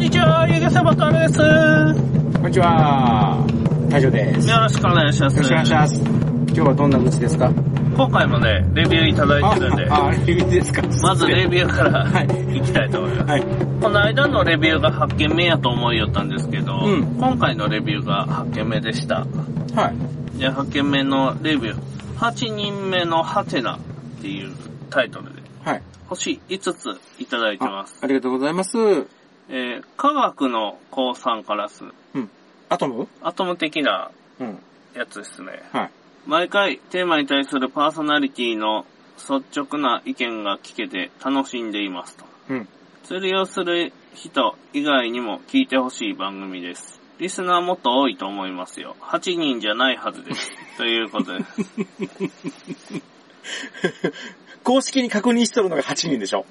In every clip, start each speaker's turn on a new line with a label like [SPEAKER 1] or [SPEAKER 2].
[SPEAKER 1] にちは、ゆげさばかです。
[SPEAKER 2] こんにちは。大丈です。よ
[SPEAKER 1] よろしくお願いします。
[SPEAKER 2] ろしくお願いします。今日はどんな愚痴ですか？
[SPEAKER 1] 今回もね、レビューいただいてるんで、
[SPEAKER 2] あ、あ、レビューですか？
[SPEAKER 1] まずレビューから
[SPEAKER 2] はい
[SPEAKER 1] いきたいと思います。
[SPEAKER 2] はい。
[SPEAKER 1] この間のレビューが8件目やと思いよったんですけど、
[SPEAKER 2] うん
[SPEAKER 1] 今回のレビューが8件目でした。
[SPEAKER 2] はい。
[SPEAKER 1] で、8件目のレビュー、8人目のハテナっていうタイトルで、
[SPEAKER 2] はい。
[SPEAKER 1] 星5ついただいてます。
[SPEAKER 2] ありがとうございます。
[SPEAKER 1] えー科学の抗酸化ラス、
[SPEAKER 2] うん。アトム？
[SPEAKER 1] アトム的な
[SPEAKER 2] うん。
[SPEAKER 1] やつですね。
[SPEAKER 2] はい。
[SPEAKER 1] 毎回テーマに対するパーソナリティの率直な意見が聞けて楽しんでいますと。
[SPEAKER 2] うん。
[SPEAKER 1] 釣りをする人以外にも聞いてほしい番組です。リスナーもっと多いと思いますよ。8人じゃないはずです。ということです。
[SPEAKER 2] 公式に確認しとるのが8人でしょ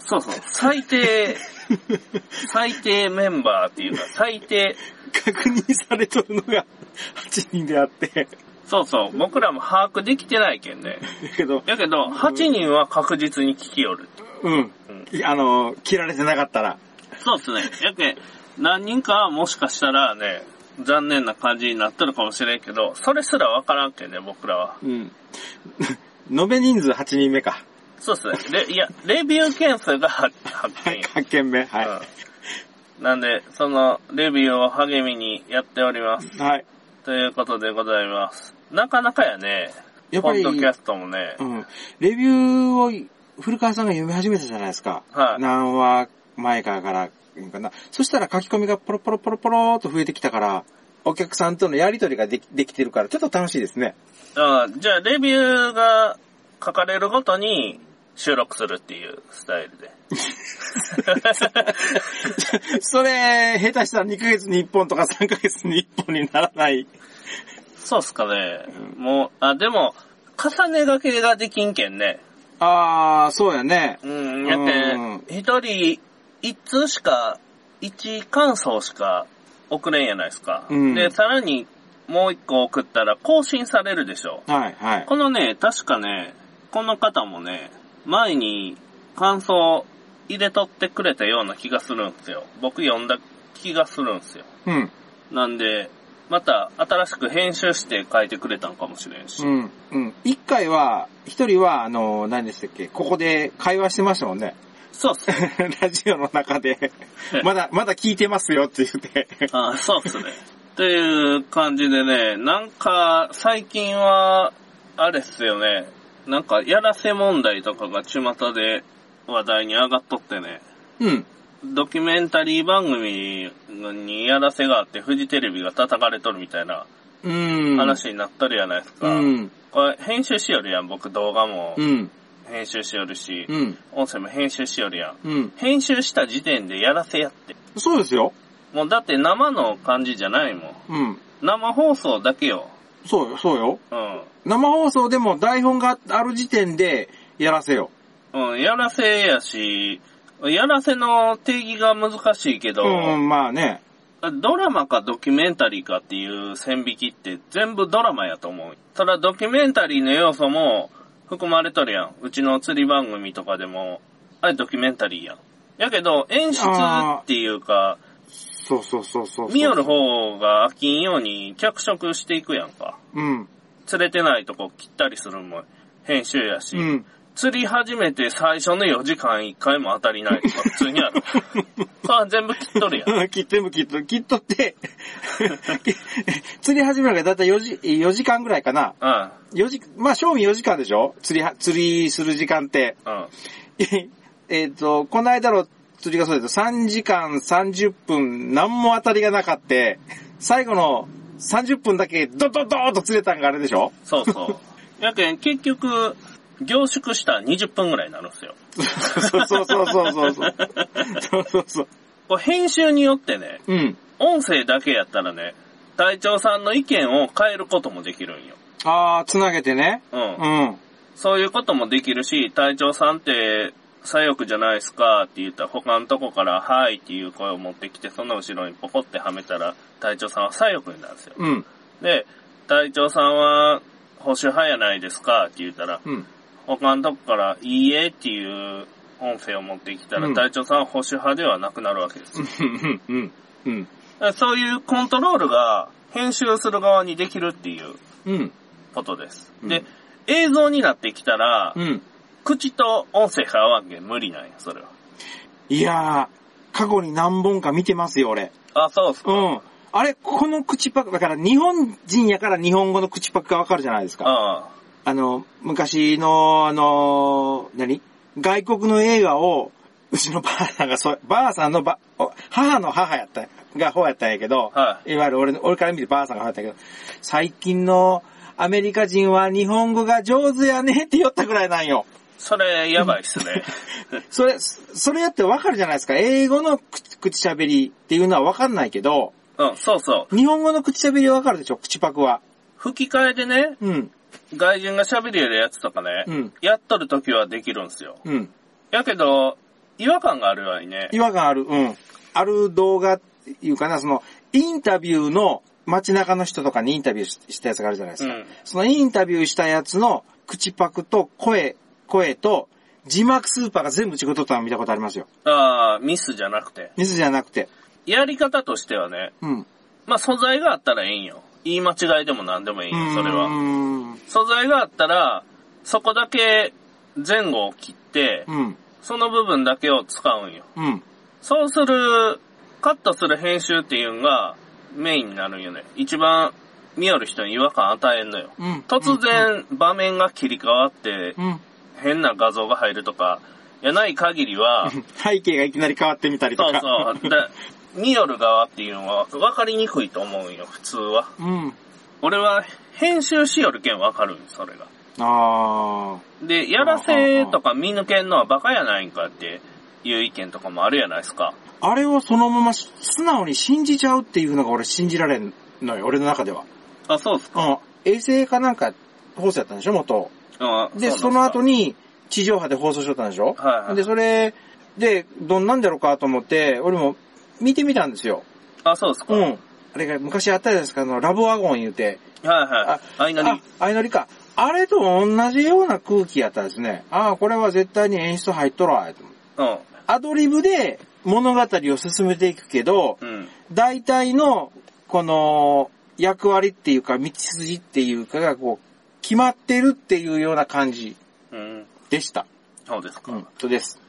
[SPEAKER 1] そうそう。最低、最低メンバーっていうか、最低、
[SPEAKER 2] 確認されとるのが8人であって。
[SPEAKER 1] そうそう。僕らも把握できてないけんね。
[SPEAKER 2] だけど、
[SPEAKER 1] だけど、8人は確実に聞きよる。
[SPEAKER 2] うん。
[SPEAKER 1] うん
[SPEAKER 2] あの、切られてなかったら。
[SPEAKER 1] そうですね。やけん、何人かはもしかしたらね、残念な感じになってるかもしれんけど、それすらわからんけんね、僕らは。
[SPEAKER 2] うん。延べ人数8人目か。
[SPEAKER 1] そうですね。レいや、レビュー件数が8件。
[SPEAKER 2] 8件目。は
[SPEAKER 1] うんなんで、そのレビューを励みにやっております。
[SPEAKER 2] い。はい。
[SPEAKER 1] ということでございます。なかなかやね、
[SPEAKER 2] やっぱり、
[SPEAKER 1] ポッドキャストもね
[SPEAKER 2] う、ん。レビューを古川さんが読み始めたじゃないですか。
[SPEAKER 1] はい
[SPEAKER 2] 何話前からからいいかな。そしたら書き込みがポロポロポロポローと増えてきたから、お客さんとのやりとりができできてるから、ちょっと楽しいですね。
[SPEAKER 1] あじゃあ、レビューが書かれるごとに収録するっていうスタイルで。
[SPEAKER 2] それ、下手したら2ヶ月に1本とか3ヶ月に1本にならない。
[SPEAKER 1] そうっすかね。もう、あ、でも、重ねがけができんけんね。
[SPEAKER 2] あー、そうやね。
[SPEAKER 1] うん、や
[SPEAKER 2] うん
[SPEAKER 1] けん、一人、一通しか、一感想しか送れんやないですか。
[SPEAKER 2] うん
[SPEAKER 1] で、さらに、もう一個送ったら更新されるでしょ。
[SPEAKER 2] はい、はい。
[SPEAKER 1] このね、確かね、この方もね、前に感想入れとってくれたような気がするんですよ。僕読んだ気がするんですよ。
[SPEAKER 2] うん。
[SPEAKER 1] なんで、また新しく編集して書いてくれたんかもしれんし。
[SPEAKER 2] うん。うん。一回は、一人は、あの、何でしたっけ、ここで会話してましたもんね。
[SPEAKER 1] そうっすね。
[SPEAKER 2] ラジオの中で、まだ、まだ聞いてますよって言って。
[SPEAKER 1] あそうっすね。っていう感じでね、なんか、最近は、あれっすよね。なんか、やらせ問題とかが巷で話題に上がっとってね。
[SPEAKER 2] うん。
[SPEAKER 1] ドキュメンタリー番組にやらせがあって、フジテレビが叩かれとるみたいな
[SPEAKER 2] うん。
[SPEAKER 1] 話になっとるやないですか。
[SPEAKER 2] うん。
[SPEAKER 1] これ、編集しよるやん、僕動画も
[SPEAKER 2] うん。
[SPEAKER 1] 編集しよるし、
[SPEAKER 2] うん。
[SPEAKER 1] 音声も編集しよるやん。
[SPEAKER 2] うん。
[SPEAKER 1] 編集した時点でやらせやって。
[SPEAKER 2] そうですよ。
[SPEAKER 1] もうだって生の感じじゃないもん。
[SPEAKER 2] うん。
[SPEAKER 1] 生放送だけよ。
[SPEAKER 2] そうよ、そうよ。
[SPEAKER 1] うん。
[SPEAKER 2] 生放送でも台本がある時点でやらせよ。
[SPEAKER 1] うん、やらせやし、やらせの定義が難しいけど、
[SPEAKER 2] うん、まあね。
[SPEAKER 1] ドラマかドキュメンタリーかっていう線引きって全部ドラマやと思う。ただドキュメンタリーの要素も含まれとるやん。うちの釣り番組とかでも、あれドキュメンタリーやん。やけど演出っていうか、
[SPEAKER 2] そうそうそうそうそう。
[SPEAKER 1] 見よる方が飽きんように脚色していくやんか。
[SPEAKER 2] うん。
[SPEAKER 1] 釣れてないとこ切ったりするのも編集やし、
[SPEAKER 2] うん。
[SPEAKER 1] 釣り始めて最初の4時間1回も当たりないとか 普通にある。それは全部切っとるやん。
[SPEAKER 2] 切っても切っと、切っとって、釣り始めるのがだいたい4時、4時間ぐらいかな。
[SPEAKER 1] うん。
[SPEAKER 2] 4時、まあ、賞味4時間でしょ？釣りは、釣りする時間って。
[SPEAKER 1] うん。
[SPEAKER 2] えっと、この間の釣りがそうです3時間30分、何も当たりがなかって、最後の30分だけドドドーンと釣れたんがあれでしょ？
[SPEAKER 1] そうそう。やけん、結局、凝縮したら20分ぐらいになるんですよ。
[SPEAKER 2] そうそうそうそうそうそう。そうそう。
[SPEAKER 1] これ編集によってね、
[SPEAKER 2] うん。
[SPEAKER 1] 音声だけやったらね、隊長さんの意見を変えることもできるんよ。
[SPEAKER 2] あー、つなげてね。
[SPEAKER 1] うん。
[SPEAKER 2] うん。
[SPEAKER 1] そういうこともできるし、隊長さんって、左翼じゃないですかって言ったら他のとこから、はいっていう声を持ってきて、その後ろにポコってはめたら、隊長さんは左翼になるんですよ。
[SPEAKER 2] うん。
[SPEAKER 1] で、隊長さんは保守派やないですかって言ったら、
[SPEAKER 2] うん。
[SPEAKER 1] 他のとこから、いいえっていう音声を持ってきたら、
[SPEAKER 2] うん
[SPEAKER 1] 隊長さんは保守派ではなくなるわけですそういうコントロールが編集する側にできるっていう
[SPEAKER 2] うん、
[SPEAKER 1] ことです。
[SPEAKER 2] うん
[SPEAKER 1] で、映像になってきたら、
[SPEAKER 2] うん。
[SPEAKER 1] 口と音声が合わんけん無理なんや、それは。
[SPEAKER 2] いやー、過去に何本か見てますよ、俺。
[SPEAKER 1] あ、そうっすか。
[SPEAKER 2] うん。あれ、この口パク、だから日本人やから日本語の口パクがわかるじゃないですか。
[SPEAKER 1] あ
[SPEAKER 2] あの、昔の、あの、何？外国の映画を、うちのばあさんがそう、ばあさんのば、お母の母やった、が方やったんやけど、
[SPEAKER 1] はい
[SPEAKER 2] わゆる俺の、俺から見てばあさんが方やったけど、最近のアメリカ人は日本語が上手やねって言ったぐらいなんよ。
[SPEAKER 1] それ、やばいっすね。
[SPEAKER 2] それ、それやってわかるじゃないですか。英語の口口喋りっていうのはわかんないけど、
[SPEAKER 1] うん、そうそう。
[SPEAKER 2] 日本語の口喋りはわかるでしょ、口パクは。
[SPEAKER 1] 吹き替えでね、
[SPEAKER 2] うん、
[SPEAKER 1] 外人が喋りよるやつとかね、
[SPEAKER 2] うん
[SPEAKER 1] やっとるときはできるんすよ。
[SPEAKER 2] うん。
[SPEAKER 1] やけど、違和感があるわいね。
[SPEAKER 2] 違和感ある、うん。ある動画っていうかな、その、インタビューの街中の人とかにインタビューししたやつがあるじゃないですか。
[SPEAKER 1] うん
[SPEAKER 2] そのインタビューしたやつの口パクと声、声と字幕スーパーが全部違うとったの見たことありますよ。
[SPEAKER 1] ああ、ミスじゃなくて。
[SPEAKER 2] ミスじゃなくて。
[SPEAKER 1] やり方としてはね、
[SPEAKER 2] うん。
[SPEAKER 1] まあ素材があったらええんよ。言い間違いでも何でもいいんよ、それは。
[SPEAKER 2] ん。
[SPEAKER 1] 素材があったら、そこだけ前後を切って、
[SPEAKER 2] うん。
[SPEAKER 1] その部分だけを使うんよ。
[SPEAKER 2] うん。
[SPEAKER 1] そうする、カットする編集っていうのがメインになるんよね。一番見よる人に違和感与えんのよ。
[SPEAKER 2] うん。
[SPEAKER 1] 突然場面が切り替わって
[SPEAKER 2] うん。
[SPEAKER 1] 変な画像が入るとか、やない限りは、
[SPEAKER 2] 背景がいきなり変わってみたりと
[SPEAKER 1] そう
[SPEAKER 2] か。
[SPEAKER 1] そう。で、見よる側っていうのは分かりにくいと思うんよ、普通は。
[SPEAKER 2] うん。
[SPEAKER 1] 俺は編集しよるけん分かるんそれが。
[SPEAKER 2] あ
[SPEAKER 1] で、やらせとか見抜けんのはバカやないんかっていう意見とかもあるやないですか。
[SPEAKER 2] あ。あれをそのまま素直に信じちゃうっていうのが俺信じられんのよ、俺の中では。
[SPEAKER 1] あ、そうっすか。
[SPEAKER 2] うん。衛星かなんか放送やったんでしょ、元。
[SPEAKER 1] うん
[SPEAKER 2] で、その後、に地上波で放送しとったんでしょ？
[SPEAKER 1] はいはい
[SPEAKER 2] で、それで、どんなんだろうかと思って、俺も見てみたんですよ。
[SPEAKER 1] あ、そうっすか。はい
[SPEAKER 2] うん。あれが昔あったじゃないですか、あの、ラブワゴン言うて。
[SPEAKER 1] はい。あいなり
[SPEAKER 2] あ。、相乗りか。あれと同じような空気やったですね。ああ、これは絶対に演出入っとるわ、
[SPEAKER 1] うん。
[SPEAKER 2] アドリブで物語を進めていくけど、
[SPEAKER 1] うん。
[SPEAKER 2] 大体の、この、役割っていうか、道筋っていうかが、こう、決まってるっていうような感じ
[SPEAKER 1] うん。
[SPEAKER 2] でした。
[SPEAKER 1] そうですか。
[SPEAKER 2] うん、そうです。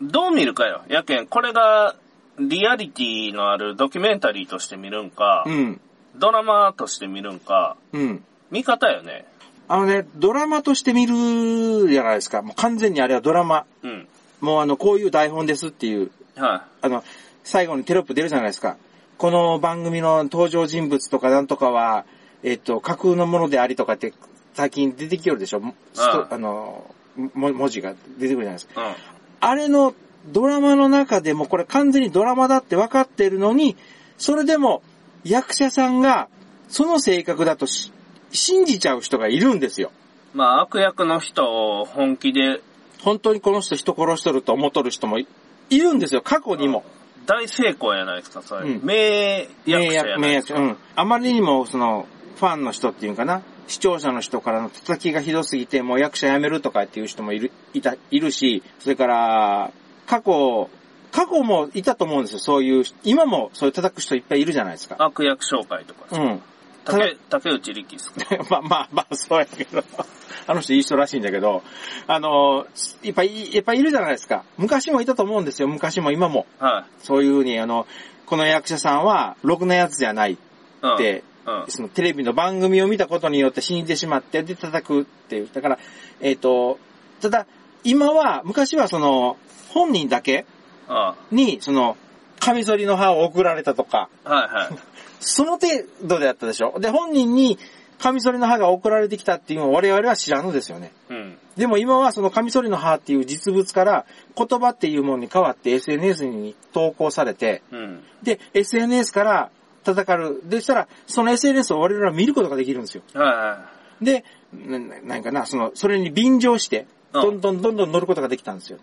[SPEAKER 1] どう見るかよ。やけん、これが、リアリティのあるドキュメンタリーとして見るんか、
[SPEAKER 2] うん、
[SPEAKER 1] ドラマとして見るんか、
[SPEAKER 2] うん。
[SPEAKER 1] 見方よね。
[SPEAKER 2] あのね、ドラマとして見るじゃないですか。もう完全にあれはドラマ。
[SPEAKER 1] うん。
[SPEAKER 2] もうあの、こういう台本ですっていう、
[SPEAKER 1] は
[SPEAKER 2] あの、最後にテロップ出るじゃないですか。この番組の登場人物とかなんとかは、えっと、架空のものでありとかって、最近出てきよるでしょ？
[SPEAKER 1] うん
[SPEAKER 2] あの、も文字が出てくるじゃないですか。
[SPEAKER 1] い。うん。
[SPEAKER 2] あれのドラマの中でもこれ完全にドラマだって分かってるのに、それでも役者さんがその性格だとし信じちゃう人がいるんですよ。
[SPEAKER 1] まあ、悪役の人を本気で
[SPEAKER 2] 本当にこの人人殺しとると思っとる人もいいるんですよ、過去にも。
[SPEAKER 1] 大成功やないですか、それ。
[SPEAKER 2] うん
[SPEAKER 1] 名役者やないですか。
[SPEAKER 2] 名うん。あまりにもその、ファンの人っていうかな、視聴者の人からの叩きがひどすぎて、もう役者辞めるとかっていう人もいる、いた、いるし、それから、過去、過去もいたと思うんですよ、そういう、今もそういう叩く人いっぱいいるじゃないですか。
[SPEAKER 1] 悪役紹介とか。
[SPEAKER 2] うん。
[SPEAKER 1] 竹竹内力っすか？
[SPEAKER 2] まあまあまあ、そうやけど。あの人いい人らしいんだけど、あの、いっぱい、いっぱいいるじゃないですか。昔もいたと思うんですよ、昔も今も。
[SPEAKER 1] は
[SPEAKER 2] そういうふうに、あの、この役者さんは、ろくなやつじゃない。って、
[SPEAKER 1] うん。
[SPEAKER 2] そのテレビの番組を見たことによって死んでしまって、で叩くっていう。だから、えっ、と、ただ、今は、昔はその、本人だけ
[SPEAKER 1] あ
[SPEAKER 2] に、その、カミソリの刃を送られたとか、
[SPEAKER 1] あはいはい。
[SPEAKER 2] その程度であったでしょ。で、本人にカミソリの刃が送られてきたっていうのを我々は知らんのですよね。
[SPEAKER 1] うん。
[SPEAKER 2] でも今はそのカミソリの刃っていう実物から言葉っていうものに変わって SNS に投稿されて、
[SPEAKER 1] うん。
[SPEAKER 2] で、SNS から叩かる。でしたら、その SNS を我々は見ることができるんですよ。
[SPEAKER 1] はいは
[SPEAKER 2] で、ななんかな、その、それに便乗して、
[SPEAKER 1] うん
[SPEAKER 2] どんどんどんどん乗ることができたんですよ。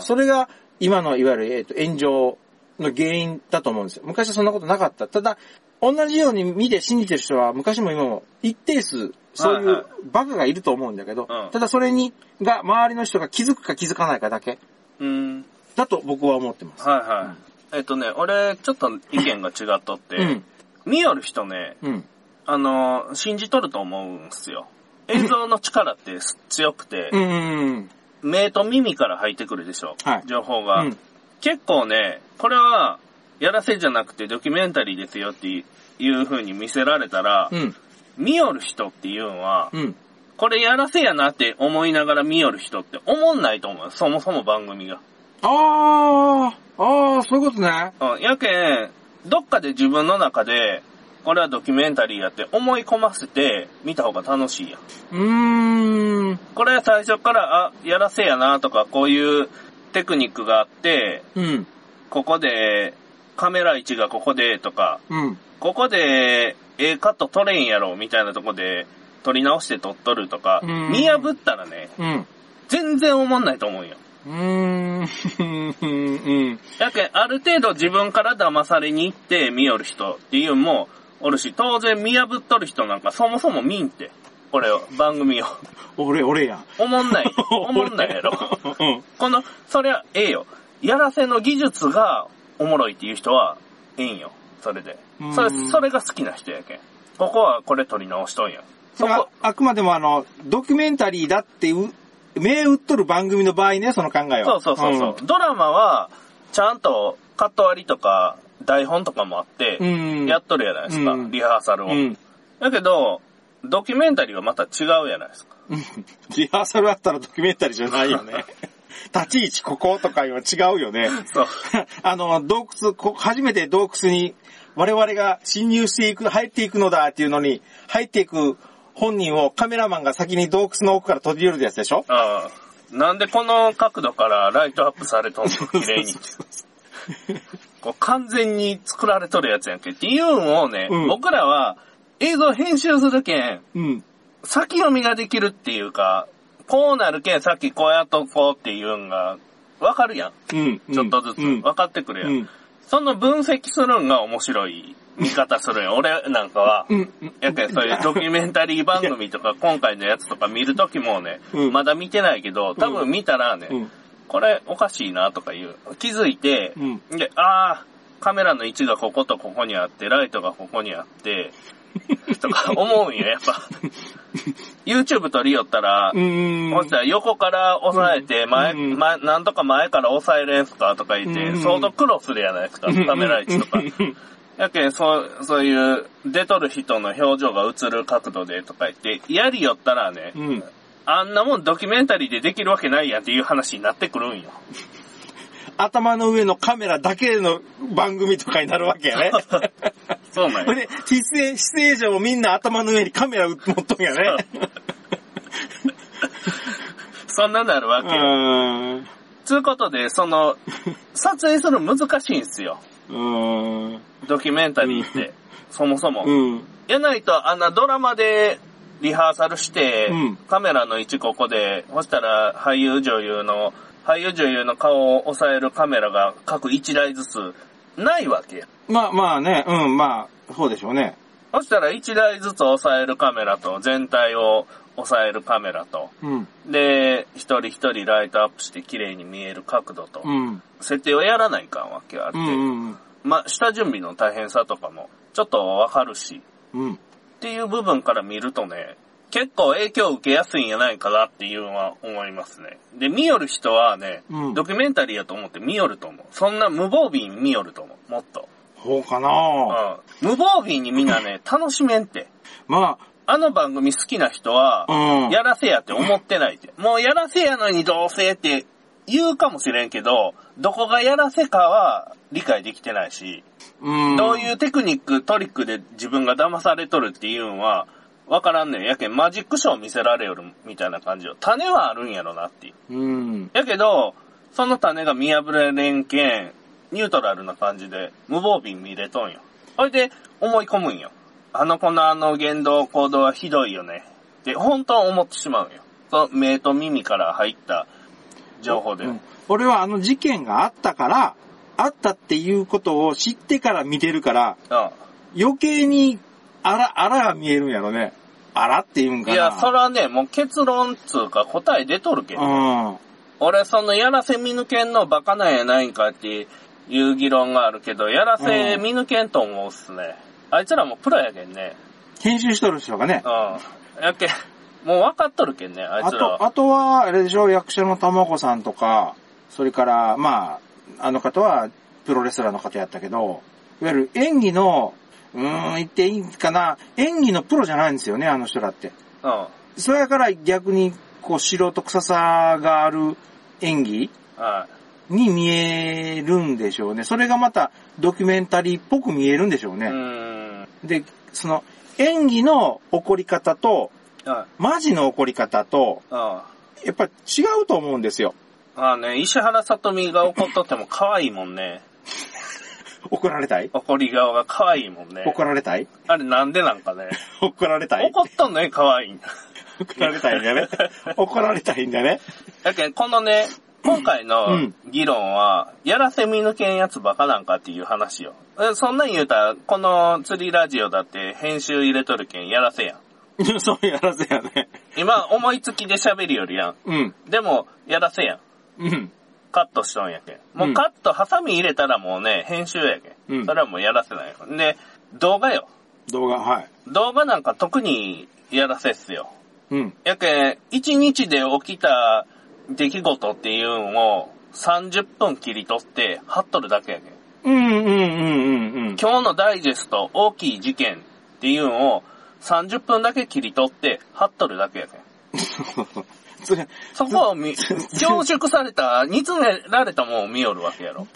[SPEAKER 2] それが今のいわゆる、えっと炎上の原因だと思うんですよ。昔はそんなことなかった。ただ、同じように見て信じてる人は昔も今も一定数、そう
[SPEAKER 1] はい
[SPEAKER 2] うバカがいると思うんだけど、
[SPEAKER 1] うん
[SPEAKER 2] ただそれに、が、周りの人が気づくか気づかないかだけ。
[SPEAKER 1] うん。
[SPEAKER 2] だと僕は思ってます。
[SPEAKER 1] はいはい。えっとね、俺、ちょっと意見が違っとって、
[SPEAKER 2] うん。
[SPEAKER 1] 見よる人ね、
[SPEAKER 2] うん。
[SPEAKER 1] あの、信じとると思うんすよ。映像の力って強くて、
[SPEAKER 2] うん。
[SPEAKER 1] 目と耳から入ってくるでしょ、
[SPEAKER 2] はい
[SPEAKER 1] 情報が、
[SPEAKER 2] うん
[SPEAKER 1] 結構ね、これは、やらせじゃなくてドキュメンタリーですよっていう風に見せられたら、
[SPEAKER 2] うん。
[SPEAKER 1] 見よる人っていうのは、
[SPEAKER 2] うん。
[SPEAKER 1] これやらせやなって思いながら見よる人って思んないと思う。そもそも番組が。
[SPEAKER 2] ああ、ああ、そういうことね。
[SPEAKER 1] うん、やけん、どっかで自分の中で、これはドキュメンタリーやって思い込ませて見た方が楽しいやん。
[SPEAKER 2] うーん。
[SPEAKER 1] これ最初から、あ、やらせやなとか、こういうテクニックがあって、
[SPEAKER 2] うん。
[SPEAKER 1] ここで、カメラ位置がここでとか、
[SPEAKER 2] うん。
[SPEAKER 1] ここで、えカット撮れんやろみたいなとこで、撮り直して撮っとるとか、
[SPEAKER 2] うん
[SPEAKER 1] 見破ったらね、
[SPEAKER 2] うん。
[SPEAKER 1] 全然思んないと思うんよ。
[SPEAKER 2] うーん。うん。
[SPEAKER 1] やけん、ある程度自分から騙されに行って見よる人っていうのもおるし、当然見破っとる人なんかそもそも見んって。これを、番組を。
[SPEAKER 2] 俺、俺やん。
[SPEAKER 1] 思んない。思んないやろ。
[SPEAKER 2] うん。
[SPEAKER 1] この、そりゃええよ。やらせの技術がおもろいっていう人は、ええんよ。それで
[SPEAKER 2] う。ん
[SPEAKER 1] それ、それが好きな人やけん。ここはこれ撮り直しとんや。
[SPEAKER 2] そ
[SPEAKER 1] こ、
[SPEAKER 2] あくまでもあの、ドキュメンタリーだってう、目打っとる番組の場合ね、その考えは。
[SPEAKER 1] そうそうそうそう、ドラマは、ちゃんとカット割りとか、台本とかもあって、
[SPEAKER 2] うん。
[SPEAKER 1] やっとるやないですか、
[SPEAKER 2] うん
[SPEAKER 1] リハーサルを。
[SPEAKER 2] うん。
[SPEAKER 1] だけど、ドキュメンタリーはまた違うやないですか。
[SPEAKER 2] う んリハーサルあったらドキュメンタリーじゃないよね。立ち位置こことかは違うよね。
[SPEAKER 1] そう。
[SPEAKER 2] あの、洞窟、こ初めて洞窟に我々が侵入していく、入っていくのだっていうのに、入っていく本人をカメラマンが先に洞窟の奥から閉じ寄るやつでしょ？
[SPEAKER 1] ああ。なんでこの角度からライトアップされとんの？綺麗に。こう完全に作られとるやつやんけっていうのをね、
[SPEAKER 2] うん
[SPEAKER 1] 僕らは映像編集するけん、
[SPEAKER 2] うん。
[SPEAKER 1] 先読みができるっていうか、こうなるけんさっきこうやっとこうっていうのがわかるやん。
[SPEAKER 2] うん。
[SPEAKER 1] ちょっとずつ
[SPEAKER 2] うん。
[SPEAKER 1] 分かってくるやん。その分析するんが面白い見方するやん。俺なんかは。
[SPEAKER 2] うん。
[SPEAKER 1] やけん、そういうドキュメンタリー番組とか、今回のやつとか見るときもね、
[SPEAKER 2] うん
[SPEAKER 1] まだ見てないけど、多分見たらね、
[SPEAKER 2] うん。
[SPEAKER 1] これおかしいなとかいう、気づいて、
[SPEAKER 2] うん
[SPEAKER 1] で、あー、カメラの位置がこことここにあって、ライトがここにあって、とか思うんよ、やっぱ。YouTube 撮りよったら、
[SPEAKER 2] うん。
[SPEAKER 1] そしたら横から押さえて、前、
[SPEAKER 2] うん
[SPEAKER 1] 前、なんとか前から押さえれんすかとか言って、
[SPEAKER 2] うん
[SPEAKER 1] 相当苦労するやないですか、カメラ位置とか。やけん、そう、そういう、出とる人の表情が映る角度でとか言って、やりよったらね、
[SPEAKER 2] うん。
[SPEAKER 1] あんなもんドキュメンタリーでできるわけないやんっていう話になってくるんよ。
[SPEAKER 2] 頭の上のカメラだけの番組とかになるわけやね。
[SPEAKER 1] そうなんよ。
[SPEAKER 2] これで、出演、出演者もみんな頭の上にカメラ持っとんやね。
[SPEAKER 1] そ んななるわ
[SPEAKER 2] う
[SPEAKER 1] けよ。
[SPEAKER 2] ーん。
[SPEAKER 1] つうことで、その、撮影するの難しいんすよ。
[SPEAKER 2] うーん。
[SPEAKER 1] ドキュメンタリーって。そもそも。
[SPEAKER 2] うん。
[SPEAKER 1] やないと、あんなドラマでリハーサルして、
[SPEAKER 2] うん
[SPEAKER 1] カメラの位置ここで、そしたら俳優女優の、俳優女優の顔を押さえるカメラが各1台ずつないわけや。
[SPEAKER 2] まあまあね、うん、まあ、そうでしょうね。
[SPEAKER 1] そしたら1台ずつ押さえるカメラと、全体を押さえるカメラと、
[SPEAKER 2] うん。
[SPEAKER 1] で、一人一人ライトアップして綺麗に見える角度と、
[SPEAKER 2] うん。
[SPEAKER 1] 設定をやらないかんわけあって、
[SPEAKER 2] うん。うん。
[SPEAKER 1] まあ、下準備の大変さとかも、ちょっとわかるし、
[SPEAKER 2] うん。
[SPEAKER 1] っていう部分から見るとね、結構影響を受けやすいんやないかなっていうのは思いますね。で、見よる人はね、
[SPEAKER 2] うん
[SPEAKER 1] ドキュメンタリーやと思って見よると思う。そんな無防備に見よると思う。もっと。
[SPEAKER 2] そうかな
[SPEAKER 1] うん。無防備にみんなね、楽しめんって。
[SPEAKER 2] ま
[SPEAKER 1] あの番組好きな人は。やらせやって思ってないって。もうやらせやのにどうせって言うかもしれんけど、どこがやらせかは理解できてないし、
[SPEAKER 2] うん。
[SPEAKER 1] どういうテクニック、トリックで自分が騙されとるっていうのは、わからんねん。やけん、マジックショー見せられよるみたいな感じよ。種はあるんやろなっていう。
[SPEAKER 2] うん。
[SPEAKER 1] やけど、その種が見破れれんけん、ニュートラルな感じで、無防備に見れとんよ。それで、思い込むんよ。あの子のあの言動、行動はひどいよね。って、本当は思ってしまうんよ。その目と耳から入った情報で。
[SPEAKER 2] うん俺はあの事件があったから、あったっていうことを知ってから見てるから、
[SPEAKER 1] うん
[SPEAKER 2] 余計に、あら、あらが見えるんやろね。あらっていうんかな。
[SPEAKER 1] いや、それはね、もう結論つうか答え出とるけん。
[SPEAKER 2] うん。
[SPEAKER 1] 俺、その、やらせ見抜けんのバカなんやないんかっていう議論があるけど、やらせ見抜けんと思うっすね。あいつらもプロやけんね。
[SPEAKER 2] 編集しとる人がね。
[SPEAKER 1] うん。やけん、もう分かっとるけんね、あい
[SPEAKER 2] あ
[SPEAKER 1] つらは。
[SPEAKER 2] と、あとは、あれでしょ、役者の玉子さんとか、それから、まあ、あの方はプロレスラーの方やったけど、いわゆる演技の、うーん、言っていいかな、演技のプロじゃないんですよね、あの人らって。
[SPEAKER 1] うん。
[SPEAKER 2] それから逆に、こう、素人臭さがある演技
[SPEAKER 1] はい。
[SPEAKER 2] に見えるんでしょうね。それがまたドキュメンタリーっぽく見えるんでしょうね。
[SPEAKER 1] うーん。
[SPEAKER 2] で、その演技の起こり方と、
[SPEAKER 1] はい。
[SPEAKER 2] マジの起こり方と、
[SPEAKER 1] あ
[SPEAKER 2] やっぱ違うと思うんですよ。
[SPEAKER 1] あ。ああね、石原さとみが怒っとっても可愛いもんね。
[SPEAKER 2] 怒られたい？
[SPEAKER 1] 怒り顔が可愛いもんね。
[SPEAKER 2] 怒られたい？
[SPEAKER 1] あれなんでなんかね。
[SPEAKER 2] 怒られたい？
[SPEAKER 1] 怒っとんのに可愛いんだ。
[SPEAKER 2] 怒られたいんだね。怒られたいんだね。
[SPEAKER 1] だけど、このね、今回
[SPEAKER 2] う
[SPEAKER 1] の
[SPEAKER 2] ん
[SPEAKER 1] 議論は、やらせ見抜けんやつバカなんかっていう話よ。えそんなん言うたら、この釣りラジオだって編集入れとるけんやらせやん。
[SPEAKER 2] そうやらせやね。
[SPEAKER 1] 今、思いつきで喋るよりやん。
[SPEAKER 2] うん。
[SPEAKER 1] でも、やらせやん。
[SPEAKER 2] うん。
[SPEAKER 1] カットしとんやけん。もううんカット、ハサミ入れたらもうね、編集やけん。
[SPEAKER 2] うん
[SPEAKER 1] それはもうやらせないよ。で、動画よ。
[SPEAKER 2] 動画、はい。
[SPEAKER 1] 動画なんか特にやらせっすよ。
[SPEAKER 2] うん。
[SPEAKER 1] やけん、一日で起きた出来事っていうのを30分切り取って貼っとるだけやけん。
[SPEAKER 2] うんうんうんうんうん。
[SPEAKER 1] 今日のダイジェスト大きい事件っていうのを30分だけ切り取って貼っとるだけやけん。
[SPEAKER 2] それ、
[SPEAKER 1] そこを見、凝縮された、煮詰められたもんを見よるわけやろ。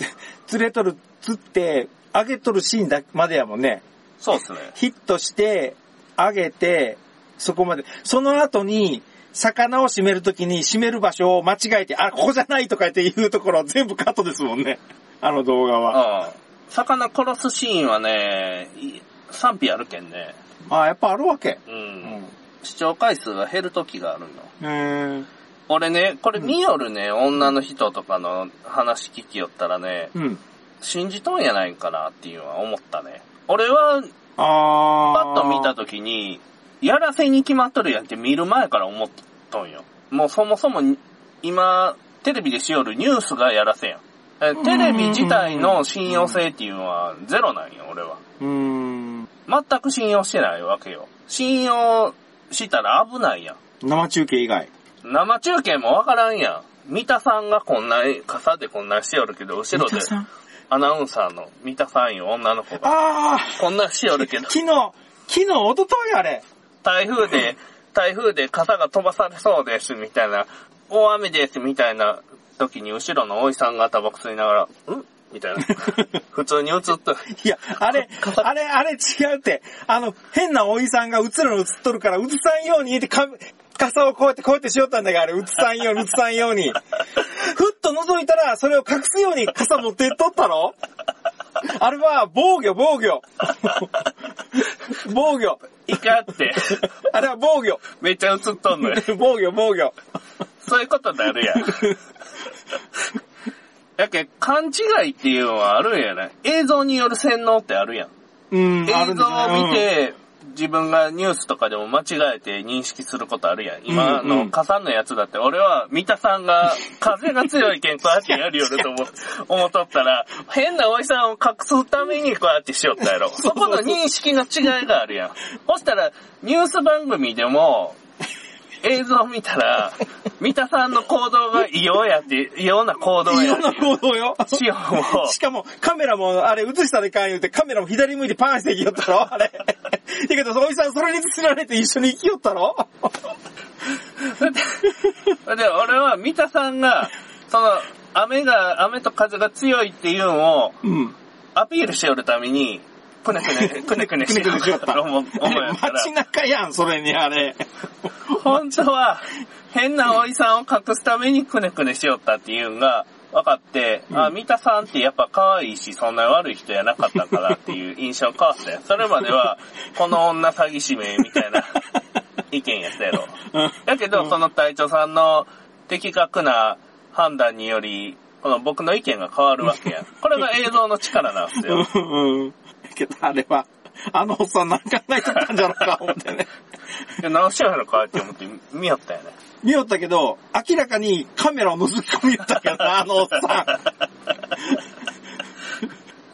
[SPEAKER 2] 釣れとる、釣って、上げとるシーンだまでやもんね。
[SPEAKER 1] そうっすね。
[SPEAKER 2] ヒットして、上げて、そこまで。その後に、魚を締めるときに締める場所を間違えて、あ、ここじゃないとかっていうところ全部カットですもんね。あの動画は。
[SPEAKER 1] うん。魚殺すシーンはね、い賛否あるけんね。
[SPEAKER 2] あ、やっぱあるわけ。
[SPEAKER 1] う。
[SPEAKER 2] うんん。
[SPEAKER 1] 視聴回数が減る時があるの。
[SPEAKER 2] へー
[SPEAKER 1] 俺ね、これ見よるね、女の人とかの話聞きよったらね、
[SPEAKER 2] うん。
[SPEAKER 1] 信じとんやないんかなっていうのは思ったね。俺は、
[SPEAKER 2] あー。
[SPEAKER 1] パッと見た時に、やらせに決まっとるやんって見る前から思っとんよ。もうそもそも今、テレビでしよるニュースがやらせやん。えテレビ自体の信用性っていうのはゼロなんよ、俺は。
[SPEAKER 2] うーん。
[SPEAKER 1] 全く信用してないわけよ。信用したら危ないやん。
[SPEAKER 2] 生中継以外。
[SPEAKER 1] 生中継もわからんやん。三田さんがこんな、傘でこんなしてよるけど、後ろでアナウンサーの三田さんよ、女の子が。
[SPEAKER 2] あ
[SPEAKER 1] こんなしよるけど
[SPEAKER 2] ー。昨日、昨日、一昨日あれ。
[SPEAKER 1] 台風で、台風で傘が飛ばされそうです、みたいな、大雨です、みたいな時に後ろのおいさんがタバコ吸いながら、ん？みたいな。普通に映っとる。
[SPEAKER 2] いや、あれ、あれ、あれ違うって。あの、変なおじさんが映るの映っとるから、映さんように言ってか、傘をこうやってこうやってしよったんだから、あれ、映さんように、映さんように。ふっと覗いたら、それを隠すように傘持ってっとったろあれは、防御、防御。防御。
[SPEAKER 1] いかって、
[SPEAKER 2] あれは防御。
[SPEAKER 1] めっちゃ映っとんのよ。
[SPEAKER 2] 防御、防御。
[SPEAKER 1] そういうことになるやん。やけ、勘違いっていうのはあるんやね。映像による洗脳ってあるやん。
[SPEAKER 2] うん、
[SPEAKER 1] 映像を見、て、自分がニュースとかでも間違えて認識することあるやん。今の傘のやつだって、俺は三田さんが 風が強いけんこうやってやるよると思思っとったら、変なおじさんを隠すためにこうやってしよったやろ。そこの認識の違いがあるやん。そしたら、ニュース番組でも、映像見たら、三田さんの行動が異様やって、異様な行動
[SPEAKER 2] うん。いろんな
[SPEAKER 1] やって。
[SPEAKER 2] 行動よ。
[SPEAKER 1] しも
[SPEAKER 2] しかも、カメラも、あれ、映したでかん言うて、カメラも左向いてパンしてきよったろ？あれ。だけど、そのおじさんそれに釣られて一緒に行きよったろ？
[SPEAKER 1] で、俺は三田さんが、その、雨が、雨と風が強いっていうのを
[SPEAKER 2] うん。
[SPEAKER 1] アピールしよるために、くね、くねくねくねしよ
[SPEAKER 2] った。
[SPEAKER 1] う思う
[SPEAKER 2] 街中やん、それに、あれ。
[SPEAKER 1] 本当は、変なおじさんを隠すためにくねくねしよったっていうのが分かって、
[SPEAKER 2] うん
[SPEAKER 1] あ、三田さんってやっぱ可愛いし、そんな悪い人やなかったんかなっていう印象変わったよ。それまでは、この女詐欺師名みたいな 意見やったやろ。だけど、その隊長さんの的確な判断により、この僕の意見が変わるわけやん。これが映像の力なんですよ。
[SPEAKER 2] うん。うん。けど、あれは、あのおっさん何考えとったんじゃろうか、思ってね。
[SPEAKER 1] いや、直しやろかって思って見よったよね。
[SPEAKER 2] 見よったけど、明らかにカメラを覗き込みよったけどな、あのおっさ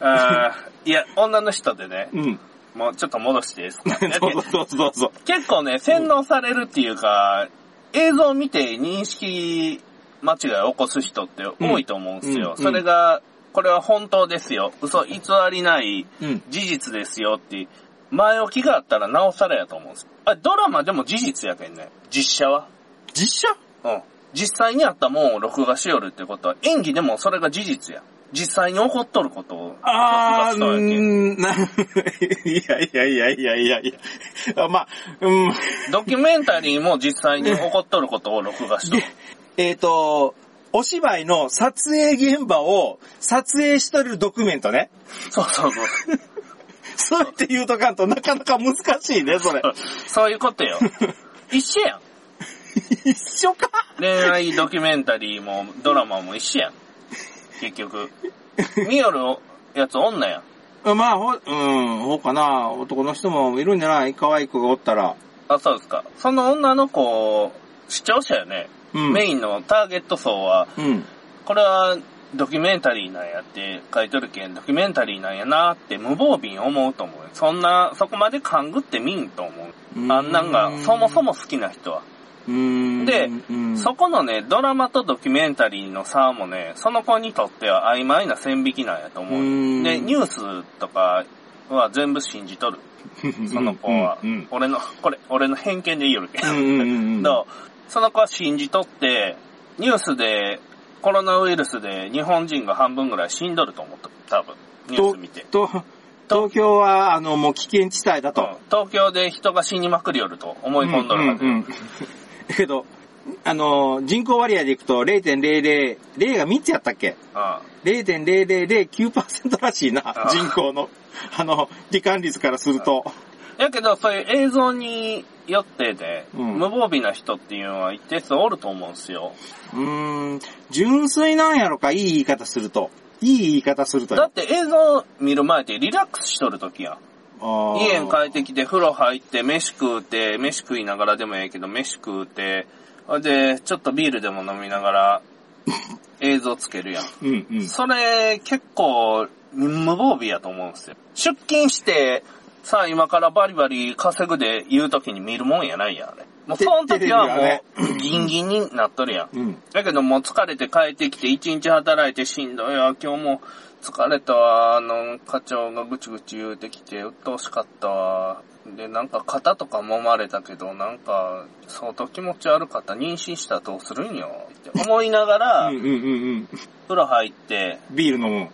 [SPEAKER 1] あーいや、女の人でね、
[SPEAKER 2] ん。うん。
[SPEAKER 1] もうちょっと戻していいですか？い や
[SPEAKER 2] そうそうそうそう。
[SPEAKER 1] 結構ね、洗脳されるっていうか、映像を見て認識間違いを起こす人って多いと思うんですよ。
[SPEAKER 2] うん
[SPEAKER 1] それが、これは本当ですよ。嘘、偽りない
[SPEAKER 2] うん。
[SPEAKER 1] 事実ですよって、前置きがあったらなおさらやと思うんです。あドラマでも事実やけんね。実写は。
[SPEAKER 2] 実写？
[SPEAKER 1] うん。実際にあったもんを録画しよるってことは、演技でもそれが事実や。実際に起こっとることを録
[SPEAKER 2] あー、
[SPEAKER 1] 画しとるやけん。
[SPEAKER 2] んーな、いやいやいやいやいやいや。まあ、うん。
[SPEAKER 1] ドキュメンタリーも実際に起こっとることを録画しとる。
[SPEAKER 2] えっ、と、お芝居の撮影現場を撮影しとるドキュメントね。
[SPEAKER 1] そうそうそう。
[SPEAKER 2] そうやって言うとかんとなかなか難しいね、それ。
[SPEAKER 1] そういうことよ。一緒やん。
[SPEAKER 2] 一緒か
[SPEAKER 1] 恋愛ドキュメンタリーもドラマも一緒やん。結局。見よるやつ女やん。
[SPEAKER 2] まあ、ほ、うん、ほうかな。男の人もいるんじゃない？可愛い子がおったら。
[SPEAKER 1] あ、そうですか。その女の子、視聴者やね？
[SPEAKER 2] うん。
[SPEAKER 1] メインのターゲット層は、
[SPEAKER 2] うん。
[SPEAKER 1] これはドキュメンタリーなんやって書いとるけん、ドキュメンタリーなんやなって無防備に思うと思うよ。そんな、そこまで勘ぐって見んと思う。あんなんが、そもそも好きな人は。で
[SPEAKER 2] うん、
[SPEAKER 1] そこのね、ドラマとドキュメンタリーの差もね、その子にとっては曖昧な線引きなんやと思う。
[SPEAKER 2] うん
[SPEAKER 1] で、ニュースとかは全部信じとる。その子は。
[SPEAKER 2] うん。
[SPEAKER 1] 俺の、これ、俺の偏見で言うけ ど。その子は信じとって、ニュースで、コロナウイルスで日本人が半分ぐらい死んどると思った。多分。ニュース見て。
[SPEAKER 2] と、東京は、あの、もう危険地帯だと。
[SPEAKER 1] うん東京で人が死にまくりよると思い込んどるはず。
[SPEAKER 2] うんうんうんだけど、あの、人口割合でいくと0.00、0が3つやったっけ？
[SPEAKER 1] あ
[SPEAKER 2] ?0.0009% らしいな
[SPEAKER 1] あ、
[SPEAKER 2] 人口の。あの、罹患率からすると。
[SPEAKER 1] やけど、そういう映像によってで、
[SPEAKER 2] うん
[SPEAKER 1] 無防備な人っていうのは一定数おると思うんですよ。
[SPEAKER 2] うーん、純粋なんやろか、いい言い方すると。いい言い方すると。
[SPEAKER 1] だって映像見る前ってリラックスしとるときや家に帰ってきて風呂入って飯食うて、飯食いながらでもええけど飯食うて、で、ちょっとビールでも飲みながら 映像つけるやん。
[SPEAKER 2] うんうん。
[SPEAKER 1] それ結構無防備やと思うんですよ。出勤して、さあ今からバリバリ稼ぐで言う時に見るもんやないやん、あれ。もうその時はもうギンギンになっとるやん。
[SPEAKER 2] うん。
[SPEAKER 1] だけどもう疲れて帰ってきて一日働いてしんどいわ。今日も疲れたわ。あの、課長がぐちぐち言うてきて、鬱陶しかったわ。で、なんか肩とか揉まれたけど、なんか相当気持ち悪かった。妊娠したらどうするんよ。って思いながら
[SPEAKER 2] うん、うんうんうん。
[SPEAKER 1] 風呂入って、
[SPEAKER 2] ビール飲む。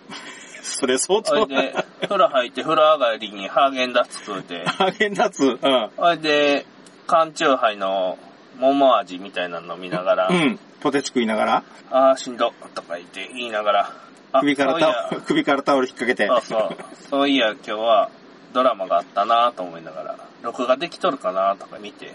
[SPEAKER 2] それ相当
[SPEAKER 1] それで、風呂入って風呂上がりにハーゲンダッツ食うて、
[SPEAKER 2] ハーゲンダッツ？うん。
[SPEAKER 1] それで、缶チューハイの桃味みたいなの飲みながら、
[SPEAKER 2] うん。ポテチ食いながら、
[SPEAKER 1] あーしんどとか言って言いながら、あ
[SPEAKER 2] 首からタオル、首からタオル引っ掛けて。
[SPEAKER 1] そうそう。そういや、今日はドラマがあったなと思いながら、録画できとるかなとか見て、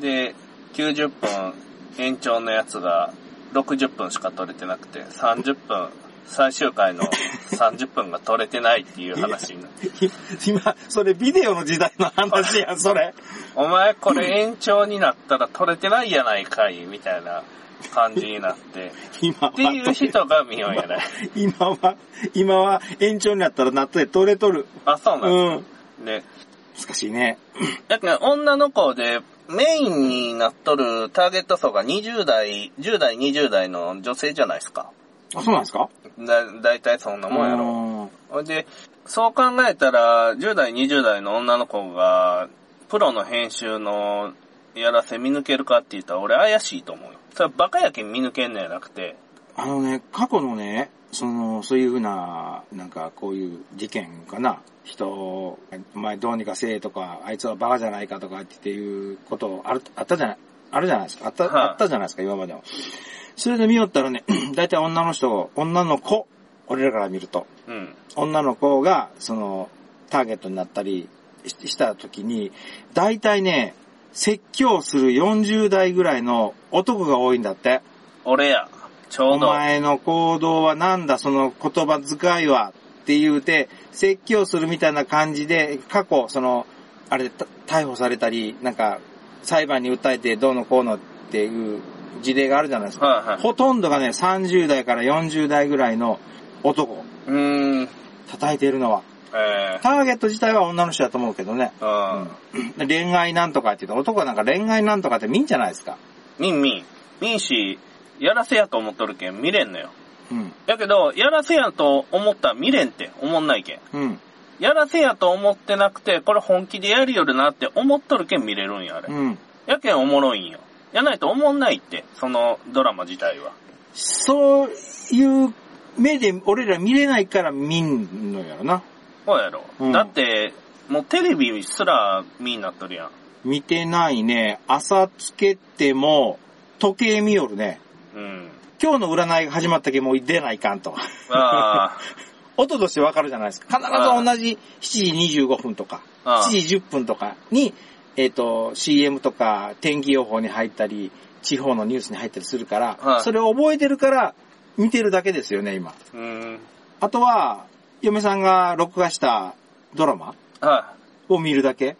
[SPEAKER 1] で、90分延長のやつが60分しか撮れてなくて、30分、最終回の30分が撮れてないっていう話になって、
[SPEAKER 2] 今、それビデオの時代の話やん、それ。
[SPEAKER 1] お前これ延長になったら撮れてないやないかい、みたいな感じになって、
[SPEAKER 2] 今は。
[SPEAKER 1] っていう人が見ようやない。
[SPEAKER 2] 今は、今は延長になったらなって取れとる。
[SPEAKER 1] あ、そうなん
[SPEAKER 2] うん。
[SPEAKER 1] で、
[SPEAKER 2] 難しいね。
[SPEAKER 1] だけど女の子でメインになっとるターゲット層が20代、10代、20代の女性じゃないですか。
[SPEAKER 2] あ、そうなんですか？
[SPEAKER 1] だ、だいたいそんなもんやろ。
[SPEAKER 2] ろ。
[SPEAKER 1] ほいで、そう考えたら、10代、20代の女の子が、プロの編集のやらせ見抜けるかって言ったら俺怪しいと思うよ。それはバカやけん見抜けんのやなくて、
[SPEAKER 2] あのね、過去のね、その、そういうふうな、なんかこういう事件かな。人を、お前どうにかせえとか、あいつはバカじゃないかとかっていうことある、あったじゃない、あるじゃないですか。あった、
[SPEAKER 1] はい
[SPEAKER 2] あったじゃないですか、今までも。それで見よったらね、大体女の人、女の子、俺らから見ると、
[SPEAKER 1] うん。
[SPEAKER 2] 女の子が、その、ターゲットになったりしした時に、大体ね、説教する40代ぐらいの男が多いんだって。
[SPEAKER 1] 俺や。ちょ
[SPEAKER 2] お
[SPEAKER 1] うど。
[SPEAKER 2] 前の行動はなんだ、その言葉遣いは？って言うて、説教するみたいな感じで、過去、その、あれ逮捕されたり、なんか、裁判に訴えてどうのこうのっていう事例があるじゃないですか。
[SPEAKER 1] はいはい。
[SPEAKER 2] ほとんどがね、30代から40代ぐらいの男、
[SPEAKER 1] うーん。
[SPEAKER 2] 叩いているのは。
[SPEAKER 1] え
[SPEAKER 2] ターゲット自体は女の人だと思うけどね。
[SPEAKER 1] ー。うん。
[SPEAKER 2] 恋愛なんとかって言うと、男はなんか恋愛なんとかって見んじゃないですか。
[SPEAKER 1] みんみん。みんし、やらせやと思っとるけん見れんのよ。
[SPEAKER 2] うん。
[SPEAKER 1] やけど、やらせやと思ったら見れんって思んないけん。
[SPEAKER 2] うん。
[SPEAKER 1] やらせやと思ってなくて、これ本気でやりよるなって思っとるけん見れるんや、あれ。
[SPEAKER 2] うん。
[SPEAKER 1] やけんおもろいんよ。やないと思んないって、そのドラマ自体は。
[SPEAKER 2] そういう目で俺ら見れないから見んのやろな。
[SPEAKER 1] そうやろ。
[SPEAKER 2] うん
[SPEAKER 1] だって、もうテレビすら見になっとるやん。
[SPEAKER 2] 見てないね。朝つけても、時計見よるね。
[SPEAKER 1] うん。
[SPEAKER 2] 今日の占いが始まったけもう出ないかんと。
[SPEAKER 1] あ
[SPEAKER 2] 音としてわかるじゃないですか。必ず同じ7時25分とか、
[SPEAKER 1] あ。ああ
[SPEAKER 2] 7時10分とかに、えっ、と、CM とか天気予報に入ったり、地方のニュースに入ったりするから、
[SPEAKER 1] はい
[SPEAKER 2] それを覚えてるから見てるだけですよね、今。
[SPEAKER 1] うん。
[SPEAKER 2] あとは、嫁さんが録画したドラマ
[SPEAKER 1] は
[SPEAKER 2] を見るだけ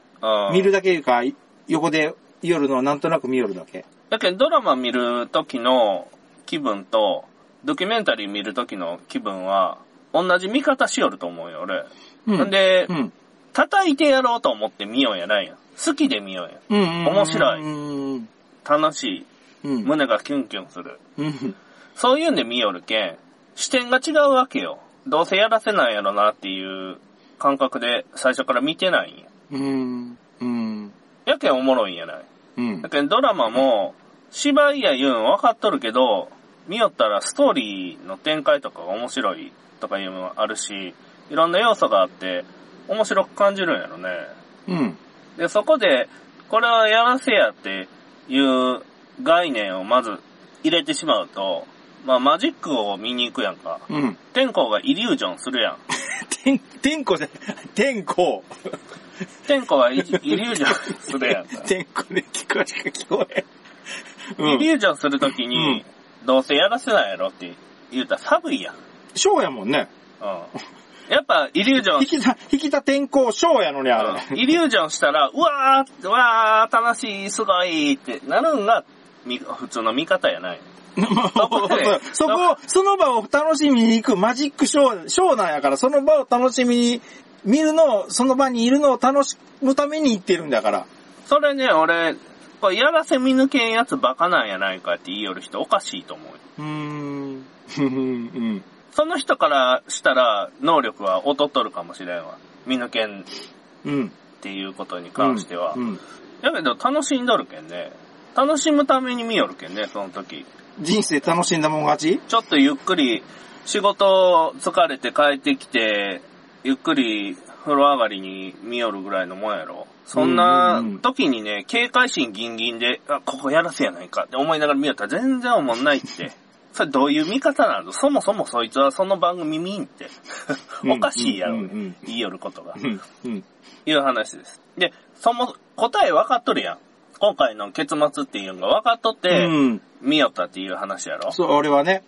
[SPEAKER 2] 見るだけいうか、横で夜のなんとなく見よるだけ。
[SPEAKER 1] だけどドラマ見る時の気分と、ドキュメンタリー見る時の気分は、同じ見方しよると思うよ、俺。
[SPEAKER 2] うん
[SPEAKER 1] んで、
[SPEAKER 2] うん。
[SPEAKER 1] 叩いてやろうと思って見ようやないやん。好きで見ようやん。
[SPEAKER 2] うん。
[SPEAKER 1] 面白い
[SPEAKER 2] うん。
[SPEAKER 1] 楽しい。
[SPEAKER 2] うん。
[SPEAKER 1] 胸がキュンキュンする。
[SPEAKER 2] うん。
[SPEAKER 1] そういうんで見よるけん、視点が違うわけよ。どうせやらせないやろなっていう感覚で最初から見てないんや。
[SPEAKER 2] うん。うん。
[SPEAKER 1] やけんおもろいんやない。
[SPEAKER 2] うん
[SPEAKER 1] だ。けんドラマも、芝居や言うん分かっとるけど、見よったらストーリーの展開とかが面白いとかいうのもあるし、いろんな要素があって、面白く感じるんやろね。
[SPEAKER 2] うん。
[SPEAKER 1] で、そこで、これはやらせやっていう概念をまず入れてしまうと、まあマジックを見に行くやんか。
[SPEAKER 2] うん。
[SPEAKER 1] 天候がイリュージョンするやん。
[SPEAKER 2] 天、天候じゃ天候。
[SPEAKER 1] 天候がイイリュージョンするやんか。
[SPEAKER 2] 天候で聞こえしか聞こえん。うん。
[SPEAKER 1] イリュージョンするときに、どうせやらせないやろって言うたら寒いやん。
[SPEAKER 2] ショーやもんね。
[SPEAKER 1] うん。やっぱイリュージョン
[SPEAKER 2] 引きた、引きた天候ショーやのにあれ。
[SPEAKER 1] うんイリュージョンしたら、うわー、うわー、楽しい、すごいってなるんが、み普通の見方やない。
[SPEAKER 2] そこ、そこ、その場を楽しみに行くマジックショー、ショーなんやから、その場を楽しみに、見るのを、その場にいるのを楽しむために行ってるんだから。
[SPEAKER 1] それね、俺、これやらせ見抜けんやつバカなんやないかって言いよる人おかしいと思うよ。
[SPEAKER 2] うーん。うん。
[SPEAKER 1] その人からしたら、能力は劣っとるかもしれんわ。見抜けんっ
[SPEAKER 2] うん。
[SPEAKER 1] ていうことに関しては。
[SPEAKER 2] うん。
[SPEAKER 1] やけど楽しんどるけんね。楽しむために見よるけんね、その時。
[SPEAKER 2] 人生楽しんだもん勝ち？
[SPEAKER 1] ちょっとゆっくり、仕事疲れて帰ってきて、ゆっくり風呂上がりに見よるぐらいのもんやろ。そんな時にね、警戒心ギンギンで、あ、ここやらせやないかって思いながら見よったら全然思んないって。それどういう見方なの？そもそもそいつはその番組見んって。おかしいやろ、
[SPEAKER 2] うんうんうん
[SPEAKER 1] 言いよることが。
[SPEAKER 2] うん。うん。
[SPEAKER 1] いう話です。で、そも、答え分かっとるやん。今回の結末っていうのが分かっとって、
[SPEAKER 2] うん。
[SPEAKER 1] 見よったっていう話やろ？
[SPEAKER 2] そう、俺はね、